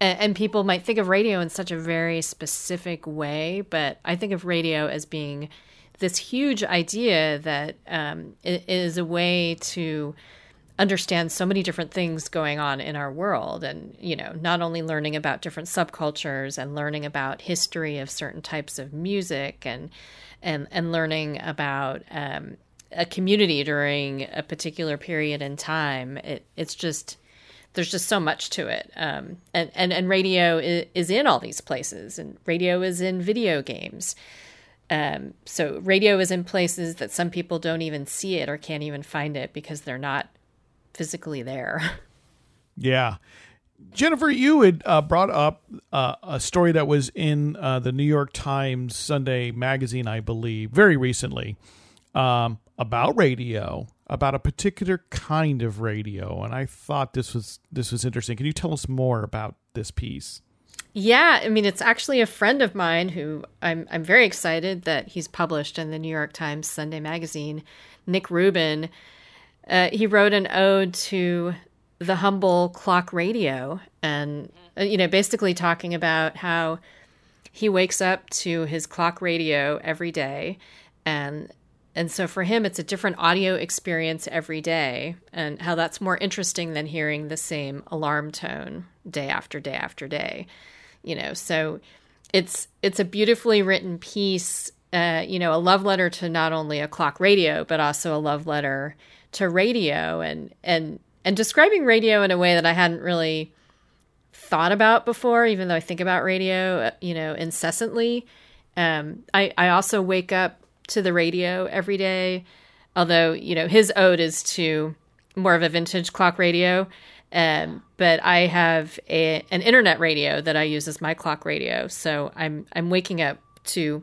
and people might think of radio in such a very specific way, but I think of radio as being this huge idea that um, is a way to understand so many different things going on in our world and you know not only learning about different subcultures and learning about history of certain types of music and and and learning about um, a community during a particular period in time it it's just there's just so much to it um, and, and and radio is, is in all these places and radio is in video games um, so radio is in places that some people don't even see it or can't even find it because they're not physically there. Yeah. Jennifer, you had uh, brought up uh, a story that was in uh, the New York Times Sunday magazine, I believe, very recently um, about radio, about a particular kind of radio, and I thought this was this was interesting. Can you tell us more about this piece? Yeah, I mean, it's actually a friend of mine who I'm I'm very excited that he's published in the New York Times Sunday magazine. Nick Rubin uh, he wrote an ode to the humble clock radio and uh, you know basically talking about how he wakes up to his clock radio every day and and so for him it's a different audio experience every day and how that's more interesting than hearing the same alarm tone day after day after day you know so it's it's a beautifully written piece uh, you know a love letter to not only a clock radio but also a love letter to radio and and and describing radio in a way that I hadn't really thought about before, even though I think about radio, uh, you know, incessantly. Um, I, I also wake up to the radio every day. Although, you know, his ode is to more of a vintage clock radio. Um, but I have a, an internet radio that I use as my clock radio. So I'm I'm waking up to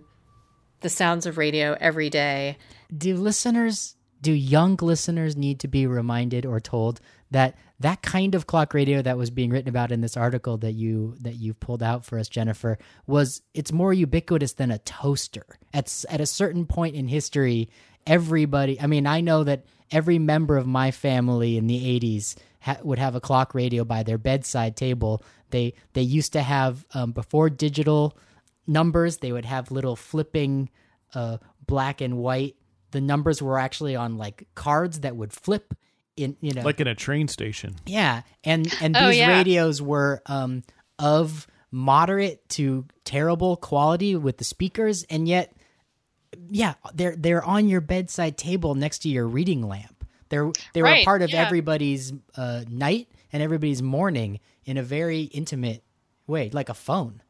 the sounds of radio every day. Do listeners, do young listeners need to be reminded or told that that kind of clock radio that was being written about in this article that you that you pulled out for us, Jennifer, was it's more ubiquitous than a toaster. At at a certain point in history, everybody. I mean, I know that every member of my family in the '80s ha- would have a clock radio by their bedside table. They they used to have um, before digital numbers. They would have little flipping uh, black and white. The numbers were actually on like cards that would flip in you know like in a train station. yeah, and and Oh, these yeah. radios were um, of moderate to terrible quality with the speakers, and yet, yeah, they're they're on your bedside table next to your reading lamp. They're they were Right, part of yeah. everybody's uh, night and everybody's morning in a very intimate way, like a phone.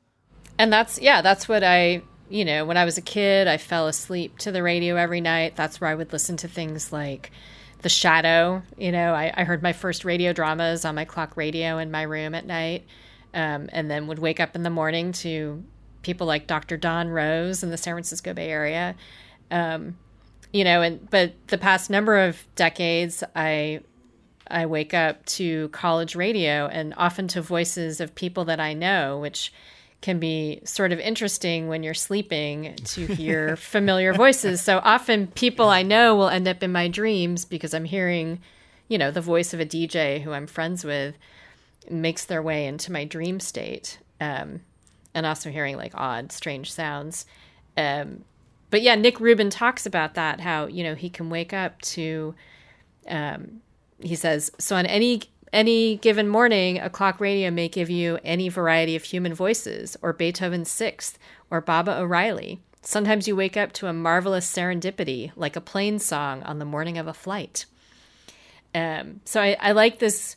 And that's yeah, that's what I you know, when I was a kid, I fell asleep to the radio every night. That's where I would listen to things like The Shadow. You know, I, I heard my first radio dramas on my clock radio in my room at night, um, and then would wake up in the morning to people like Dr. Don Rose in the San Francisco Bay Area. Um, you know, and but the past number of decades, I I wake up to college radio and often to voices of people that I know, which can be sort of interesting when you're sleeping to hear familiar voices. So often people I know will end up in my dreams because I'm hearing, you know, the voice of a DJ who I'm friends with makes their way into my dream state. Um, and also hearing like odd, strange sounds. Um, but yeah, Nick Rubin talks about that, how, you know, he can wake up to he says so on any any given morning a clock radio may give you any variety of human voices or beethoven's sixth or Baba O'Riley. Sometimes you wake up to a marvelous serendipity like a plane song on the morning of a flight. Um, so I, I like this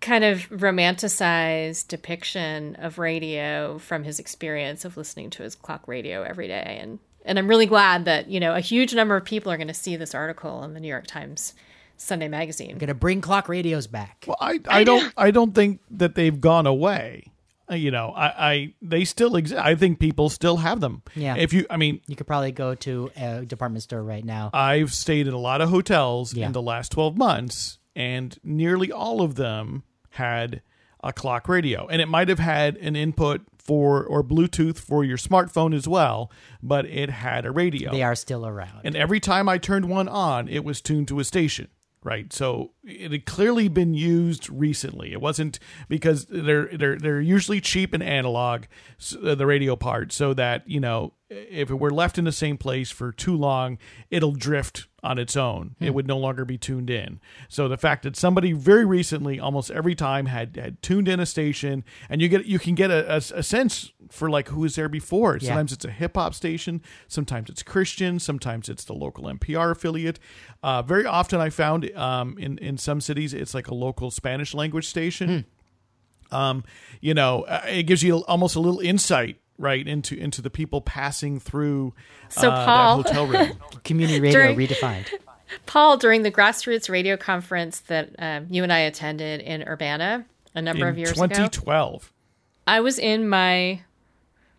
kind of romanticized depiction of radio from his experience of listening to his clock radio every day. And and I'm really glad that you know a huge number of people are going to see this article in the New York Times Sunday Magazine. Gonna bring clock radios back. Well, I, I don't I don't think that they've gone away. Uh, You know, I, I they still exist. I think people still have them. Yeah. If you, I mean, You could probably go to a department store right now. I've stayed in a lot of hotels Yeah. in the last 12 months, and nearly all of them had a clock radio. And it might have had an input for or Bluetooth for your smartphone as well, but it had a radio. they are still around. And every time I turned one on, it was tuned to a station. Right, so it had clearly been used recently. It wasn't because they're they're they're usually cheap and analog, uh, the radio part, so that you know if it were left in the same place for too long, it'll drift on its own. It would no longer be tuned in. So the fact that somebody very recently, almost every time, had had tuned in a station, and you get you can get a, a, a sense for like who was there before. Yeah. Sometimes it's a hip hop station, sometimes it's Christian, sometimes it's the local NPR affiliate. Uh, very often, I found um, in in some cities it's like a local Spanish language station. Um, you know, uh, it gives you almost a little insight right into into the people passing through So, uh, Paul- that hotel room. Community radio During- redefined. Paul, during the grassroots radio conference that um, you and I attended in Urbana a number in of years ago, 2012. I was in my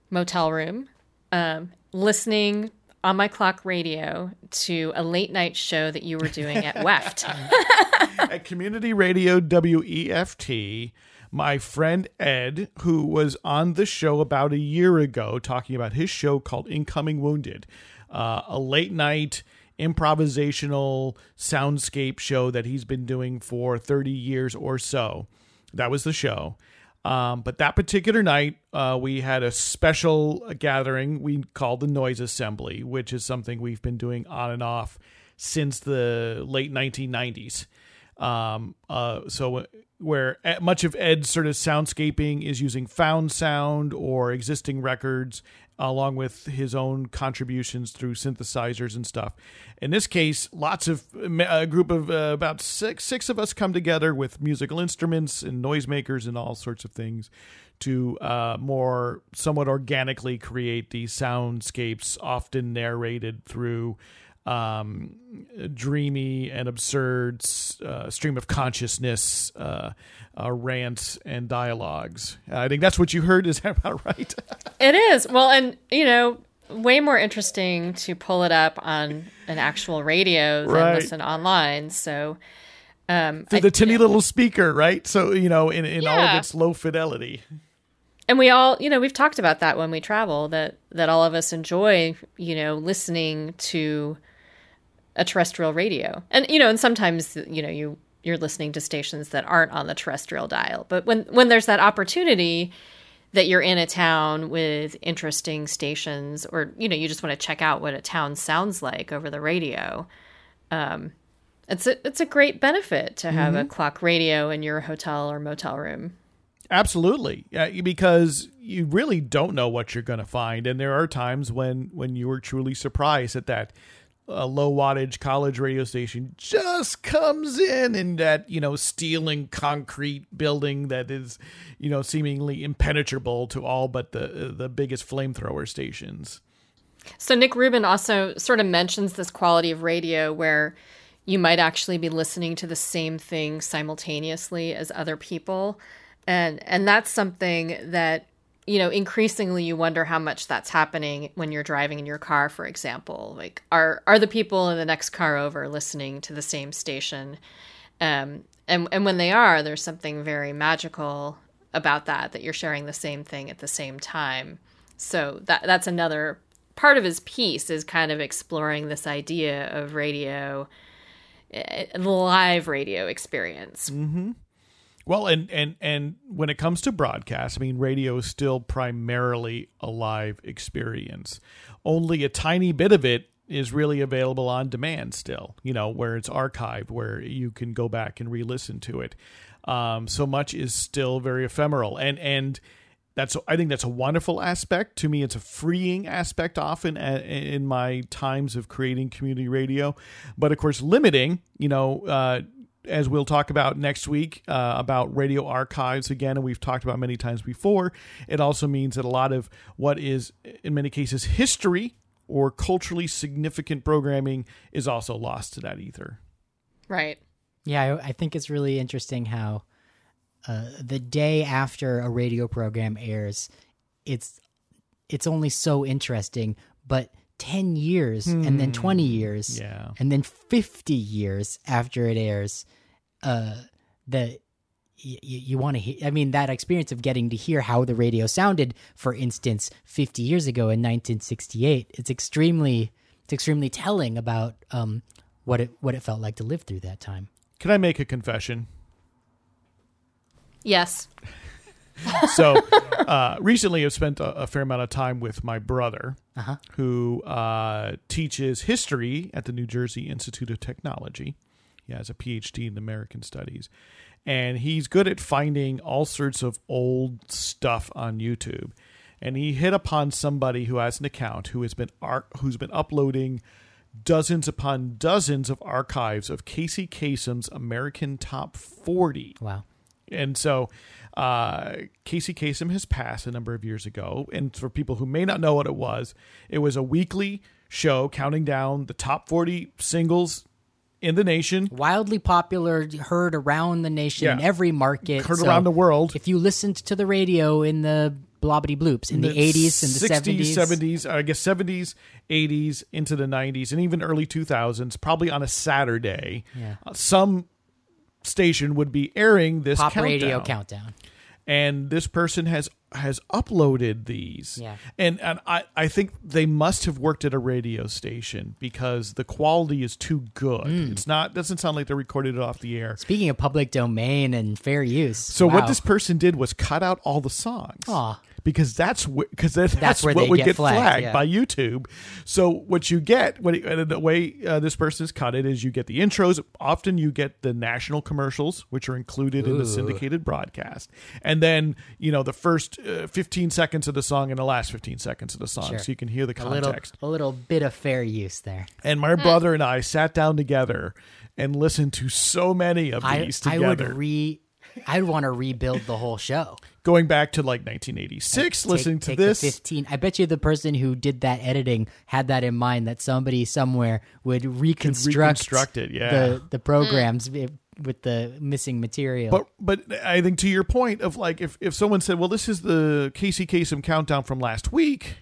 motel room um, listening on my clock radio to a late night show that you were doing at Weft. at Community Radio WEFT, my friend Ed, who was on the show about a year ago, talking about his show called Incoming Wounded, uh, a late night improvisational soundscape show that he's been doing for 30 years or so. That was the show. Um, but that particular night, uh, we had a special gathering we called the Noise Assembly, which is something we've been doing on and off since the late 1990s. Um, uh, so where much of Ed's sort of soundscaping is using found sound or existing records, along with his own contributions through synthesizers and stuff. In this case, lots of a group of uh, about six six of us come together with musical instruments and noisemakers and all sorts of things to uh, more somewhat organically create these soundscapes, often narrated through um, dreamy and absurd uh, stream of consciousness uh, uh, rants and dialogues. I think that's what you heard. Is that about right? it is. Well, and you know, way more interesting to pull it up on an actual radio than Right. listen online. So, um, Through I- the tinny little speaker, right? So you know, in, in all of its low fidelity. and we all, you know, we've talked about that when we travel that that all of us enjoy, you know, listening to a terrestrial radio, and you know, and sometimes you know you you're listening to stations that aren't on the terrestrial dial, but when when there's that opportunity that you're in a town with interesting stations or you know you just want to check out what a town sounds like over the radio um, it's a it's a great benefit to have a clock radio in your hotel or motel room. Absolutely, yeah, because you really don't know what you're going to find, and there are times when when you are truly surprised at that uh, low wattage college radio station just comes in in that you know steel and concrete building that is you know seemingly impenetrable to all but the the biggest flamethrower stations. So Nick Rubin also sort of mentions this quality of radio where you might actually be listening to the same thing simultaneously as other people. And and that's something that you know increasingly you wonder how much that's happening when you're driving in your car for example. Like are are the people in the next car over listening to the same station? Um and and when they are there's something very magical about that that you're sharing the same thing at the same time. So that that's another part of his piece is kind of exploring this idea of radio eh, live radio experience Well, and and and when it comes to broadcast, I mean, radio is still primarily a live experience. Only a tiny bit of it is really available on demand still. You know, where it's archived, where you can go back and re-listen to it. Um, so much is still very ephemeral, and and that's I think that's a wonderful aspect. To me, it's a freeing aspect often a- in my times of creating community radio, but of course limiting. You know. Uh, as we'll talk about next week uh, about radio archives again, and we've talked about many times before, it also means that a lot of what is, in many cases, history or culturally significant programming is also lost to that ether. right Yeah, I, I think it's really interesting how uh, the day after a radio program airs, it's it's only so interesting, but 10 years and then 20 years Yeah. and then 50 years after it airs uh the y- y- you want to hear i mean that experience of getting to hear how the radio sounded for instance 50 years ago in 1968 it's extremely it's extremely telling about um what it what it felt like to live through that time Can I make a confession? yes so uh, recently I've spent a, a fair amount of time with my brother, who uh, teaches history at the New Jersey Institute of Technology. He has a PhD in American Studies, and he's good at finding all sorts of old stuff on YouTube. And he hit upon somebody who has an account who has been ar- who's been uploading dozens upon dozens of archives of Casey Kasem's American Top 40 wow and so uh, Casey Kasem has passed a number of years ago. And for people who may not know what it was, it was a weekly show counting down the top 40 singles in the nation, wildly popular heard around the nation in every market heard So around the world. if you listened to the radio in the blobbity bloops in the, 80s and the 60s, 70s 70s, I guess 70s, 80s, into the 90s, and even early 2000s, probably on a Saturday, Yeah. uh, some station would be airing this pop countdown. radio countdown and this person has has uploaded these Yeah. and and I, I think they must have worked at a radio station because the quality is too good Hmm. it's not doesn't sound like they recorded it off the air Speaking of public domain and fair use, so wow. what this person did was cut out all the songs Aw. Because that's because that's, that's where what they would get get, flagged, flagged, yeah. by YouTube. So what you get, what uh, the way uh, this person has cut it is, you get the intros. Often you get the national commercials, which are included in the syndicated broadcast, and then you know the first uh, 15 seconds of the song and the last 15 seconds of the song, Sure. so you can hear the a little context. a little bit of fair use there. And my brother and I sat down together and listened to so many of these I together. would re I'd want to rebuild the whole show. Going back to like 1986, Take- listening to take the this. 15. I bet you the person who did that editing had that in mind that somebody somewhere would reconstruct, reconstruct it, yeah. the the hmm. programs i- with the missing material. But but I think to your point of like if if someone said, well, this is the Casey Kasem countdown from last week,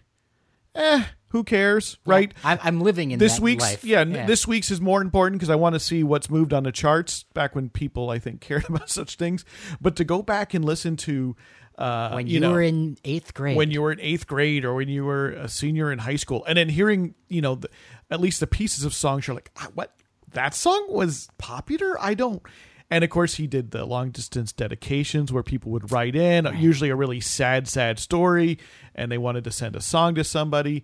eh, who cares, right? I, I'm living in this week's yeah, n- this week's is more important because I want to see what's moved on the charts back when people I think cared about such things. But to go back and listen to uh, when you, you, know were in eighth grade. when you were in eighth grade or when you were a senior in high school, and then hearing you know the, at least the pieces of songs, you're like, "Ah, what that song was popular? I don't. And of course, he did the long distance dedications where people would write in, usually a really sad, sad story, and they wanted to send a song to somebody,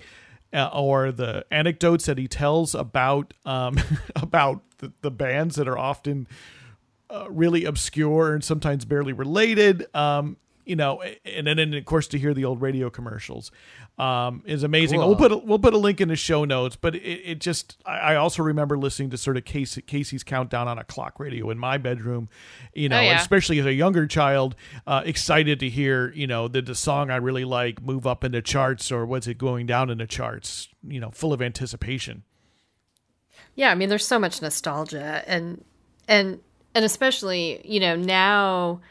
uh, or the anecdotes that he tells about um, about the, the bands that are often uh, really obscure and sometimes barely related. Um, you know, and then and of course to hear the old radio commercials um, is amazing. Cool. We'll put a, we'll put a link in the show notes, but it, it just I, I also remember listening to sort of Casey, Casey's countdown on a clock radio in my bedroom. You know, Oh, yeah. especially as a younger child, uh, excited to hear you know did the song I really like move up in the charts or was it going down in the charts? You know, full of anticipation. Yeah, I mean, there's so much nostalgia, and and and especially you know now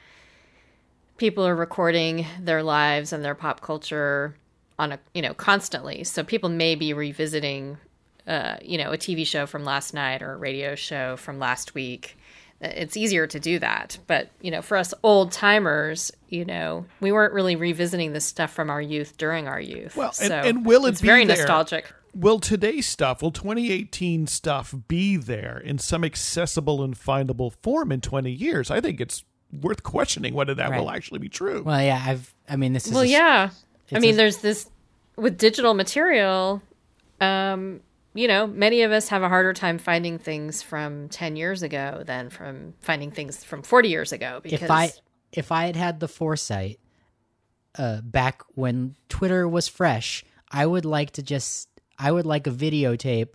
people are recording their lives and their pop culture on a you know constantly. So people may be revisiting, uh, you know, a TV show from last night or a radio show from last week. It's easier to do that, but you know, for us old timers, you know, we weren't really revisiting this stuff from our youth during our youth. Well, and- so and will it it's be very there? nostalgic. Will today's stuff, will 2018 stuff be there in some accessible and findable form in 20 years? I think it's worth questioning whether that will actually be true. well, yeah, I've. I mean, this is Well, a- yeah. I mean, a- there's this with digital material. Um, you know, many of us have a harder time finding things from 10 years ago than from finding things from 40 years ago. Because if I if I had had the foresight uh, back when Twitter was fresh, I would like to just I would like a videotape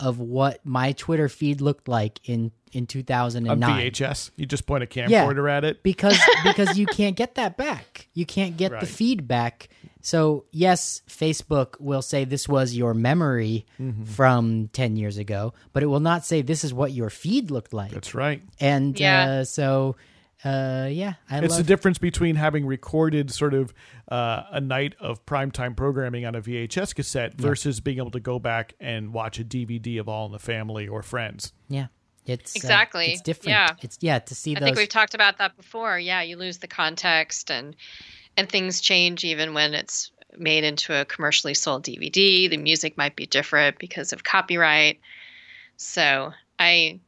of what my Twitter feed looked like in in 2009. A 2009 VHS, you just point a Yeah. camcorder at it. because because you can't get that back. You can't get Right. the feedback. So yes, Facebook will say this was your memory Mm-hmm. from 10 years ago, but it will not say this is what your feed looked like. That's right. and Yeah. uh, so uh, yeah, I It's love the difference between having recorded sort of uh, a night of primetime programming on a VHS cassette versus being able to go back and watch a DVD of All in the Family or Friends. Yeah, it's uh, Exactly. it's different. Yeah. it's yeah to see that. I those. think we've talked about that before. Yeah, you lose the context and and things change even when it's made into a commercially sold DVD. The music might be different because of copyright. So I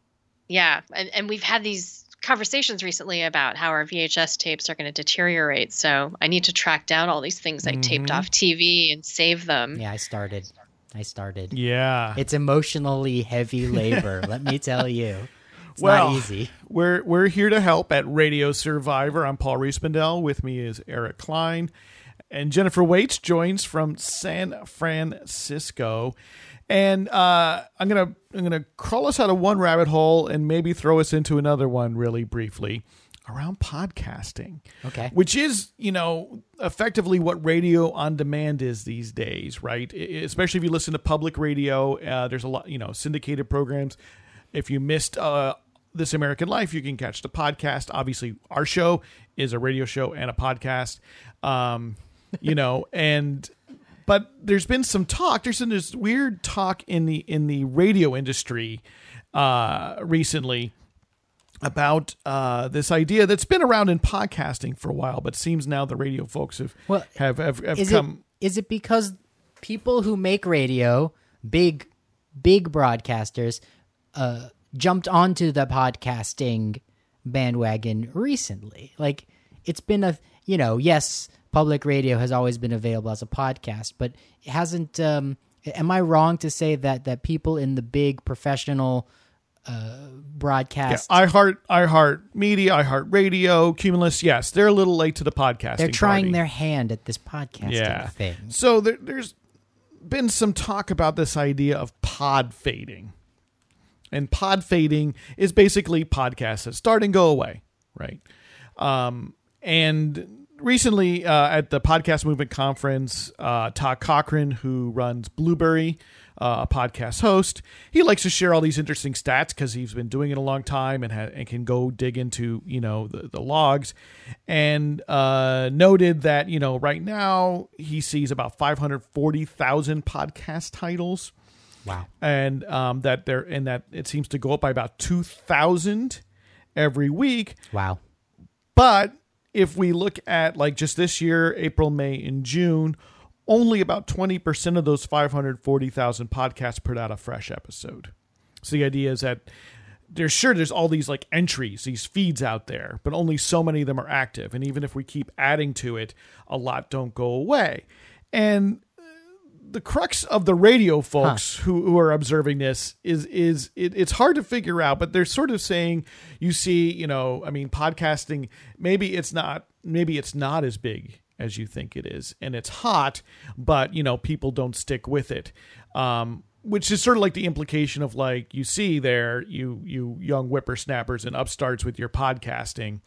yeah, and, and we've had these conversations recently about how our VHS tapes are going to deteriorate. So I need to track down all these things I taped off TV and save them. yeah, I started. I started. Yeah. It's emotionally heavy labor. let me tell you, it's well, not easy. We're we're here to help at Radio Survivor. I'm Paul Riismandel. With me is Eric Klein, and Jennifer Waits joins from San Francisco. And uh, I'm gonna I'm gonna crawl us out of one rabbit hole and maybe throw us into another one really briefly around podcasting. Okay. Which is, you know, effectively what radio on demand is these days, right? Especially if you listen to public radio, uh, there's a lot, you know, syndicated programs. If you missed uh, This American Life, you can catch the podcast. Obviously, our show is a radio show and a podcast. Um, you know, and but there's been some talk. There's been this weird talk in the in the radio industry uh, recently about uh, this idea that's been around in podcasting for a while, but seems now the radio folks have Well, have have, have Is come. it is it because people who make radio, big big broadcasters, uh, jumped onto the podcasting bandwagon recently? Like it's been a you know yes, public radio has always been available as a podcast, but it hasn't. Um, am I wrong to say that that people in the big professional uh, broadcast I heart I heart media, I heart radio, Cumulus. Yes, they're a little late to the podcast. they're trying party. their hand at this podcasting yeah. thing? So there, there's been some talk about this idea of pod fading, and pod fading is basically podcasts that start and go away, right? Um, and recently uh, at the Podcast Movement Conference, uh, Todd Cochrane, who runs Blubrry, uh, a podcast host, he likes to share all these interesting stats because he's been doing it a long time and, ha- and can go dig into you know the, the logs, and uh, noted that you know right now he sees about five hundred forty thousand podcast titles Wow. and um, that there and that it seems to go up by about two thousand every week. Wow. But if we look at like just this year, April, May, and June, only about twenty percent of those five hundred forty thousand podcasts put out a fresh episode. So the idea is that there's sure there's all these like entries, these feeds out there, but only so many of them are active. And even if we keep adding to it, a lot don't go away. And the crux of the radio folks who, who are observing this is is it, it's hard to figure out but they're sort of saying you see you know i mean podcasting maybe it's not maybe it's not as big as you think it is. And it's hot but you know people don't stick with it. Um which is sort of like the implication of like you see there you you young whippersnappers and upstarts with your podcasting.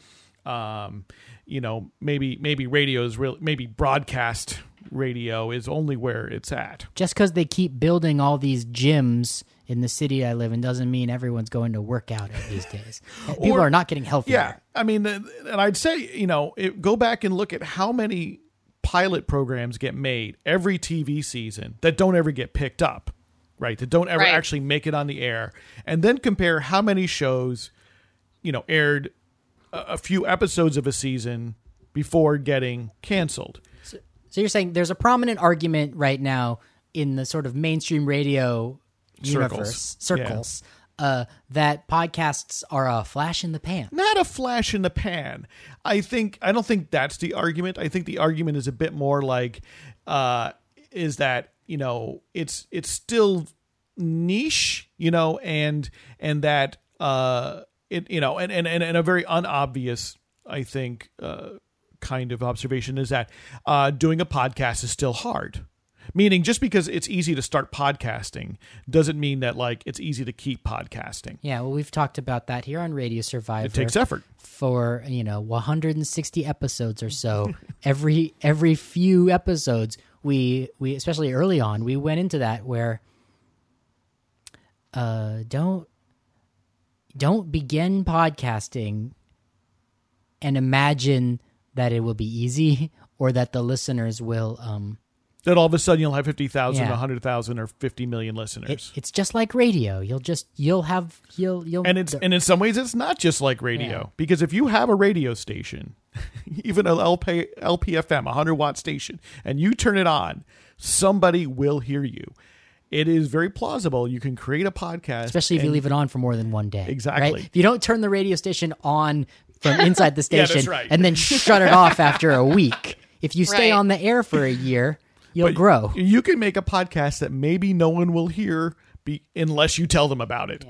Um you know maybe maybe radio is real maybe broadcast radio is only where it's at. Just because they keep building all these gyms in the city I live in doesn't mean everyone's going to work out these days. People Or- are not getting healthier. yeah i mean and i'd say you know it, go back and look at how many pilot programs get made every tv season that don't ever get picked up right that don't ever Right. actually make it on the air and then compare how many shows you know aired a, a few episodes of a season before getting canceled So you're saying there's a prominent argument right now in the sort of mainstream radio universe Circles. circles uh, that podcasts are a flash in the pan. not a flash in the pan. I think I don't think that's the argument. I think the argument is a bit more like uh is that, you know, it's it's still niche, you know, and and that uh it you know, and and and, and a very unobvious I think uh kind of observation is that uh doing a podcast is still hard. Meaning just because it's easy to start podcasting doesn't mean that like it's easy to keep podcasting. Yeah, well, we've talked about that here on Radio Survivor. It takes effort. for you know 160 episodes or so. every every few episodes, we we especially early on, we went into that where uh don't don't begin podcasting and imagine that it will be easy or that the listeners will um that all of a sudden you'll have 50,000, Yeah. 100,000 or 50 million it, listeners. it's just like radio. You'll just you'll have you'll you'll and it's and in some ways it's not just like radio Yeah. because if you have a radio station, even an LP, LPFM, a 100 watt station, and you turn it on, somebody will hear you. It is very plausible you can create a podcast especially if you and- leave it on for more than one day. Exactly. Right? If you don't turn the radio station on from inside the Yeah, that's station right. and then shut it off after a week, if you stay Right. on the air for a year, you'll but grow. You can make a podcast that maybe no one will hear be, unless you tell them about it.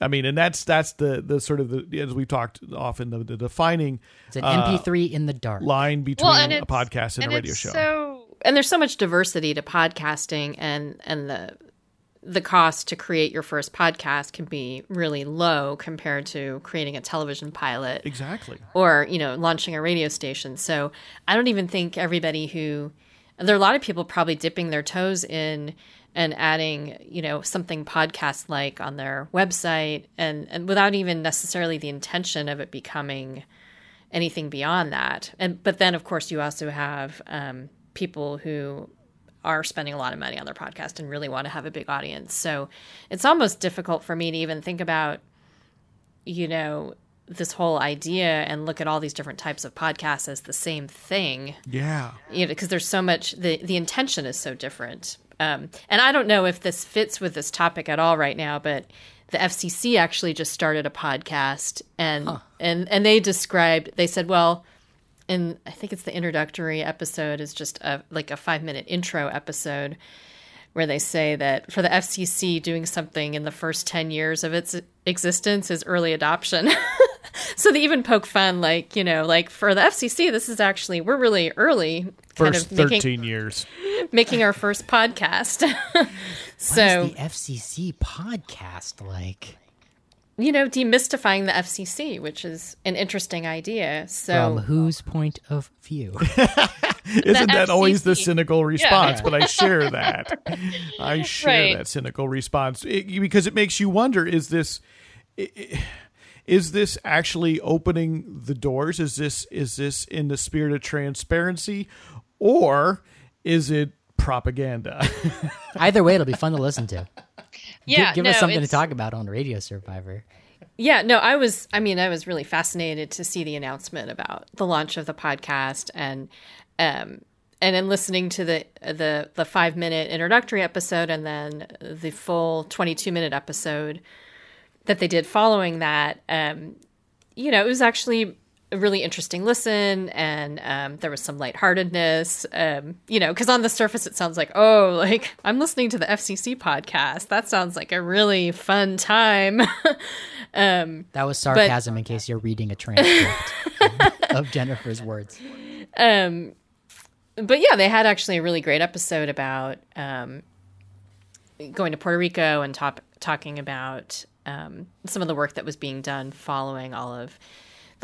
I mean, and that's that's the the sort of the as we've talked often the, the defining It's an uh, MP3 in the dark. line between Well, a podcast and, and a radio it's show. So and there's so much diversity to podcasting and and the the cost to create your first podcast can be really low compared to creating a television pilot exactly. or you know launching a radio station so i don't even think everybody who there are a lot of people probably dipping their toes in and adding you know something podcast like on their website and and without even necessarily the intention of it becoming anything beyond that. And but then of course you also have um, people who are spending a lot of money on their podcast and really want to have a big audience. So it's almost difficult for me to even think about you know this whole idea and look at all these different types of podcasts as the same thing. Yeah. you know because there's so much the the intention is so different. Um, and i don't know if this fits with this topic at all right now but the fcc actually just started a podcast and and and they described they said well and i think it's the introductory episode is just a like a five minute intro episode where they say that for the FCC doing something in the first 10 years of its existence is early adoption. so they even poke fun like, you know, like for the FCC this is actually we're really early kind First of making 13 years. making our first podcast. So is the FCC podcast like? You know, demystifying the FCC, which is an interesting idea. So, From whose point of view? Isn't that always the cynical response? But I share that. I share Right. that cynical response It- because it makes you wonder: is this i- i- is this actually opening the doors? Is this is this in the spirit of transparency, or is it propaganda? Either way, it'll be fun to listen to. Yeah, give, give no, us something to talk about on Radio Survivor. Yeah, no, I was I mean, I was really fascinated to see the announcement about the launch of the podcast and um and then listening to the the the 5 minute introductory episode and then the full 22 minute episode that they did following that um you know, it was actually a really interesting listen and um, there was some lightheartedness um, you know because on the surface it sounds like oh like i'm listening to the fcc podcast that sounds like a really fun time um, That was sarcasm in case you're reading a transcript of Jennifer's words. um, but yeah they had actually a really great episode about um, going to puerto rico and top, talking about um, some of the work that was being done following all of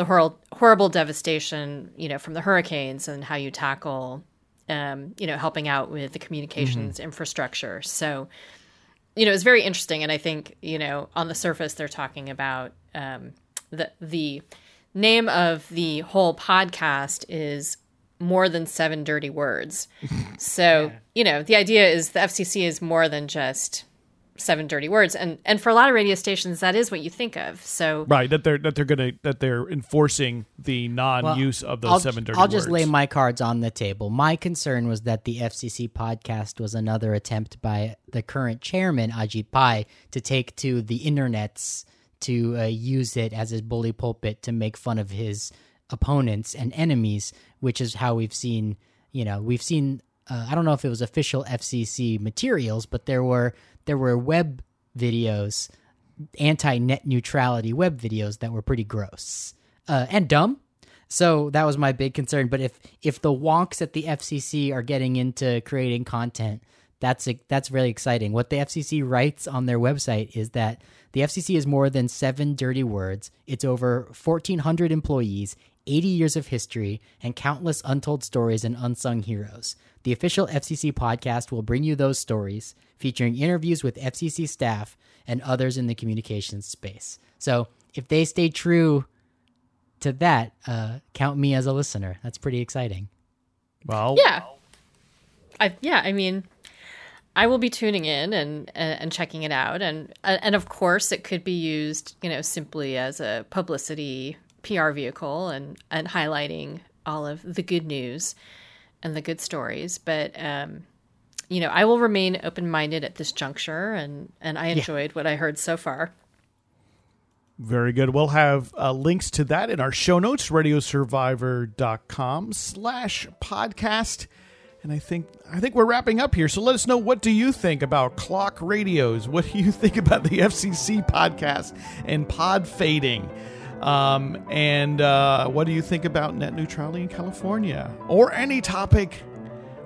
the hor- horrible devastation you know from the hurricanes and how you tackle um, you know helping out with the communications infrastructure. So you know it's very interesting. And i think you know on the surface they're talking about um, the the name of the whole podcast is more than seven dirty words. So you know the idea is the fcc is more than just seven dirty words and and for a lot of radio stations that is what you think of so right? That they're that they're gonna that they're enforcing the non-use of those I'll, seven dirty I'll words. just lay my cards on the table. My concern was that the FCC podcast was another attempt by the current chairman, Ajit Pai, to take to the internets to uh, use it as his bully pulpit to make fun of his opponents and enemies, which is how we've seen, you know, we've seen. Uh, I don't know if it was official FCC materials, but there were there were web videos, anti net neutrality web videos that were pretty gross uh, and dumb. So that was my big concern. But if if the wonks at the FCC are getting into creating content, that's that's really exciting. What the FCC writes on their website is that the FCC is more than seven dirty words. It's over fourteen hundred employees, eighty years of history, and countless untold stories and unsung heroes. The official FCC podcast will bring you those stories, featuring interviews with FCC staff and others in the communications space. So if they stay true to that, uh, count me as a listener. That's pretty exciting. well, yeah i yeah i mean i will be tuning in and and, checking it out and and of course it could be used you know simply as a publicity pr vehicle and and highlighting all of the good news and the good stories but um you know i will remain open-minded at this juncture and and i enjoyed what i heard so far Very good. We'll have uh, links to that in our show notes, radiosurvivor.com slash podcast. And I think I think we're wrapping up here. So let us know what do you think about clock radios? What do you think about the FCC podcast and pod fading? Um, and uh, what do you think about net neutrality in California? Or any topic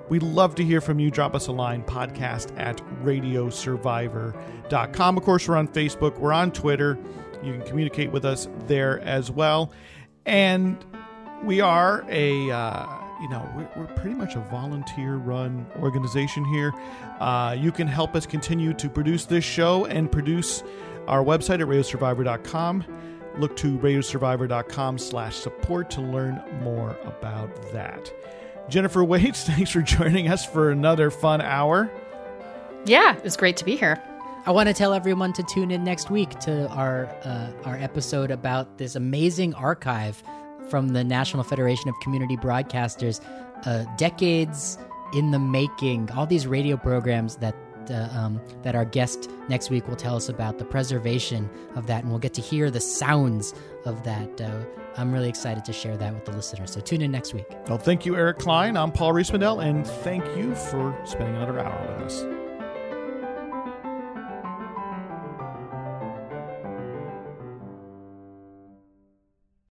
We'd love to hear from you. Drop us a line, podcast at radiosurvivor.com. Of course, we're on Facebook, we're on Twitter. You can communicate with us there as well. And we are a, uh, you know, we're, we're pretty much a volunteer run organization here. Uh, you can help us continue to produce this show and produce our website at radiosurvivor.com. Look to radiosurvivor.com slash support to learn more about that. Jennifer Waits, thanks for joining us for another fun hour. yeah it was great to be here I want to tell everyone to tune in next week to our uh, our episode about this amazing archive from the National Federation of Community Broadcasters, uh, decades in the making. All these radio programs that. Uh, um, that our guest next week will tell us about the preservation of that, and we'll get to hear the sounds of that. Uh, I'm really excited to share that with the listeners. So tune in next week. Well, thank you, Eric Klein. I'm Paul Riismandel, and thank you for spending another hour with us.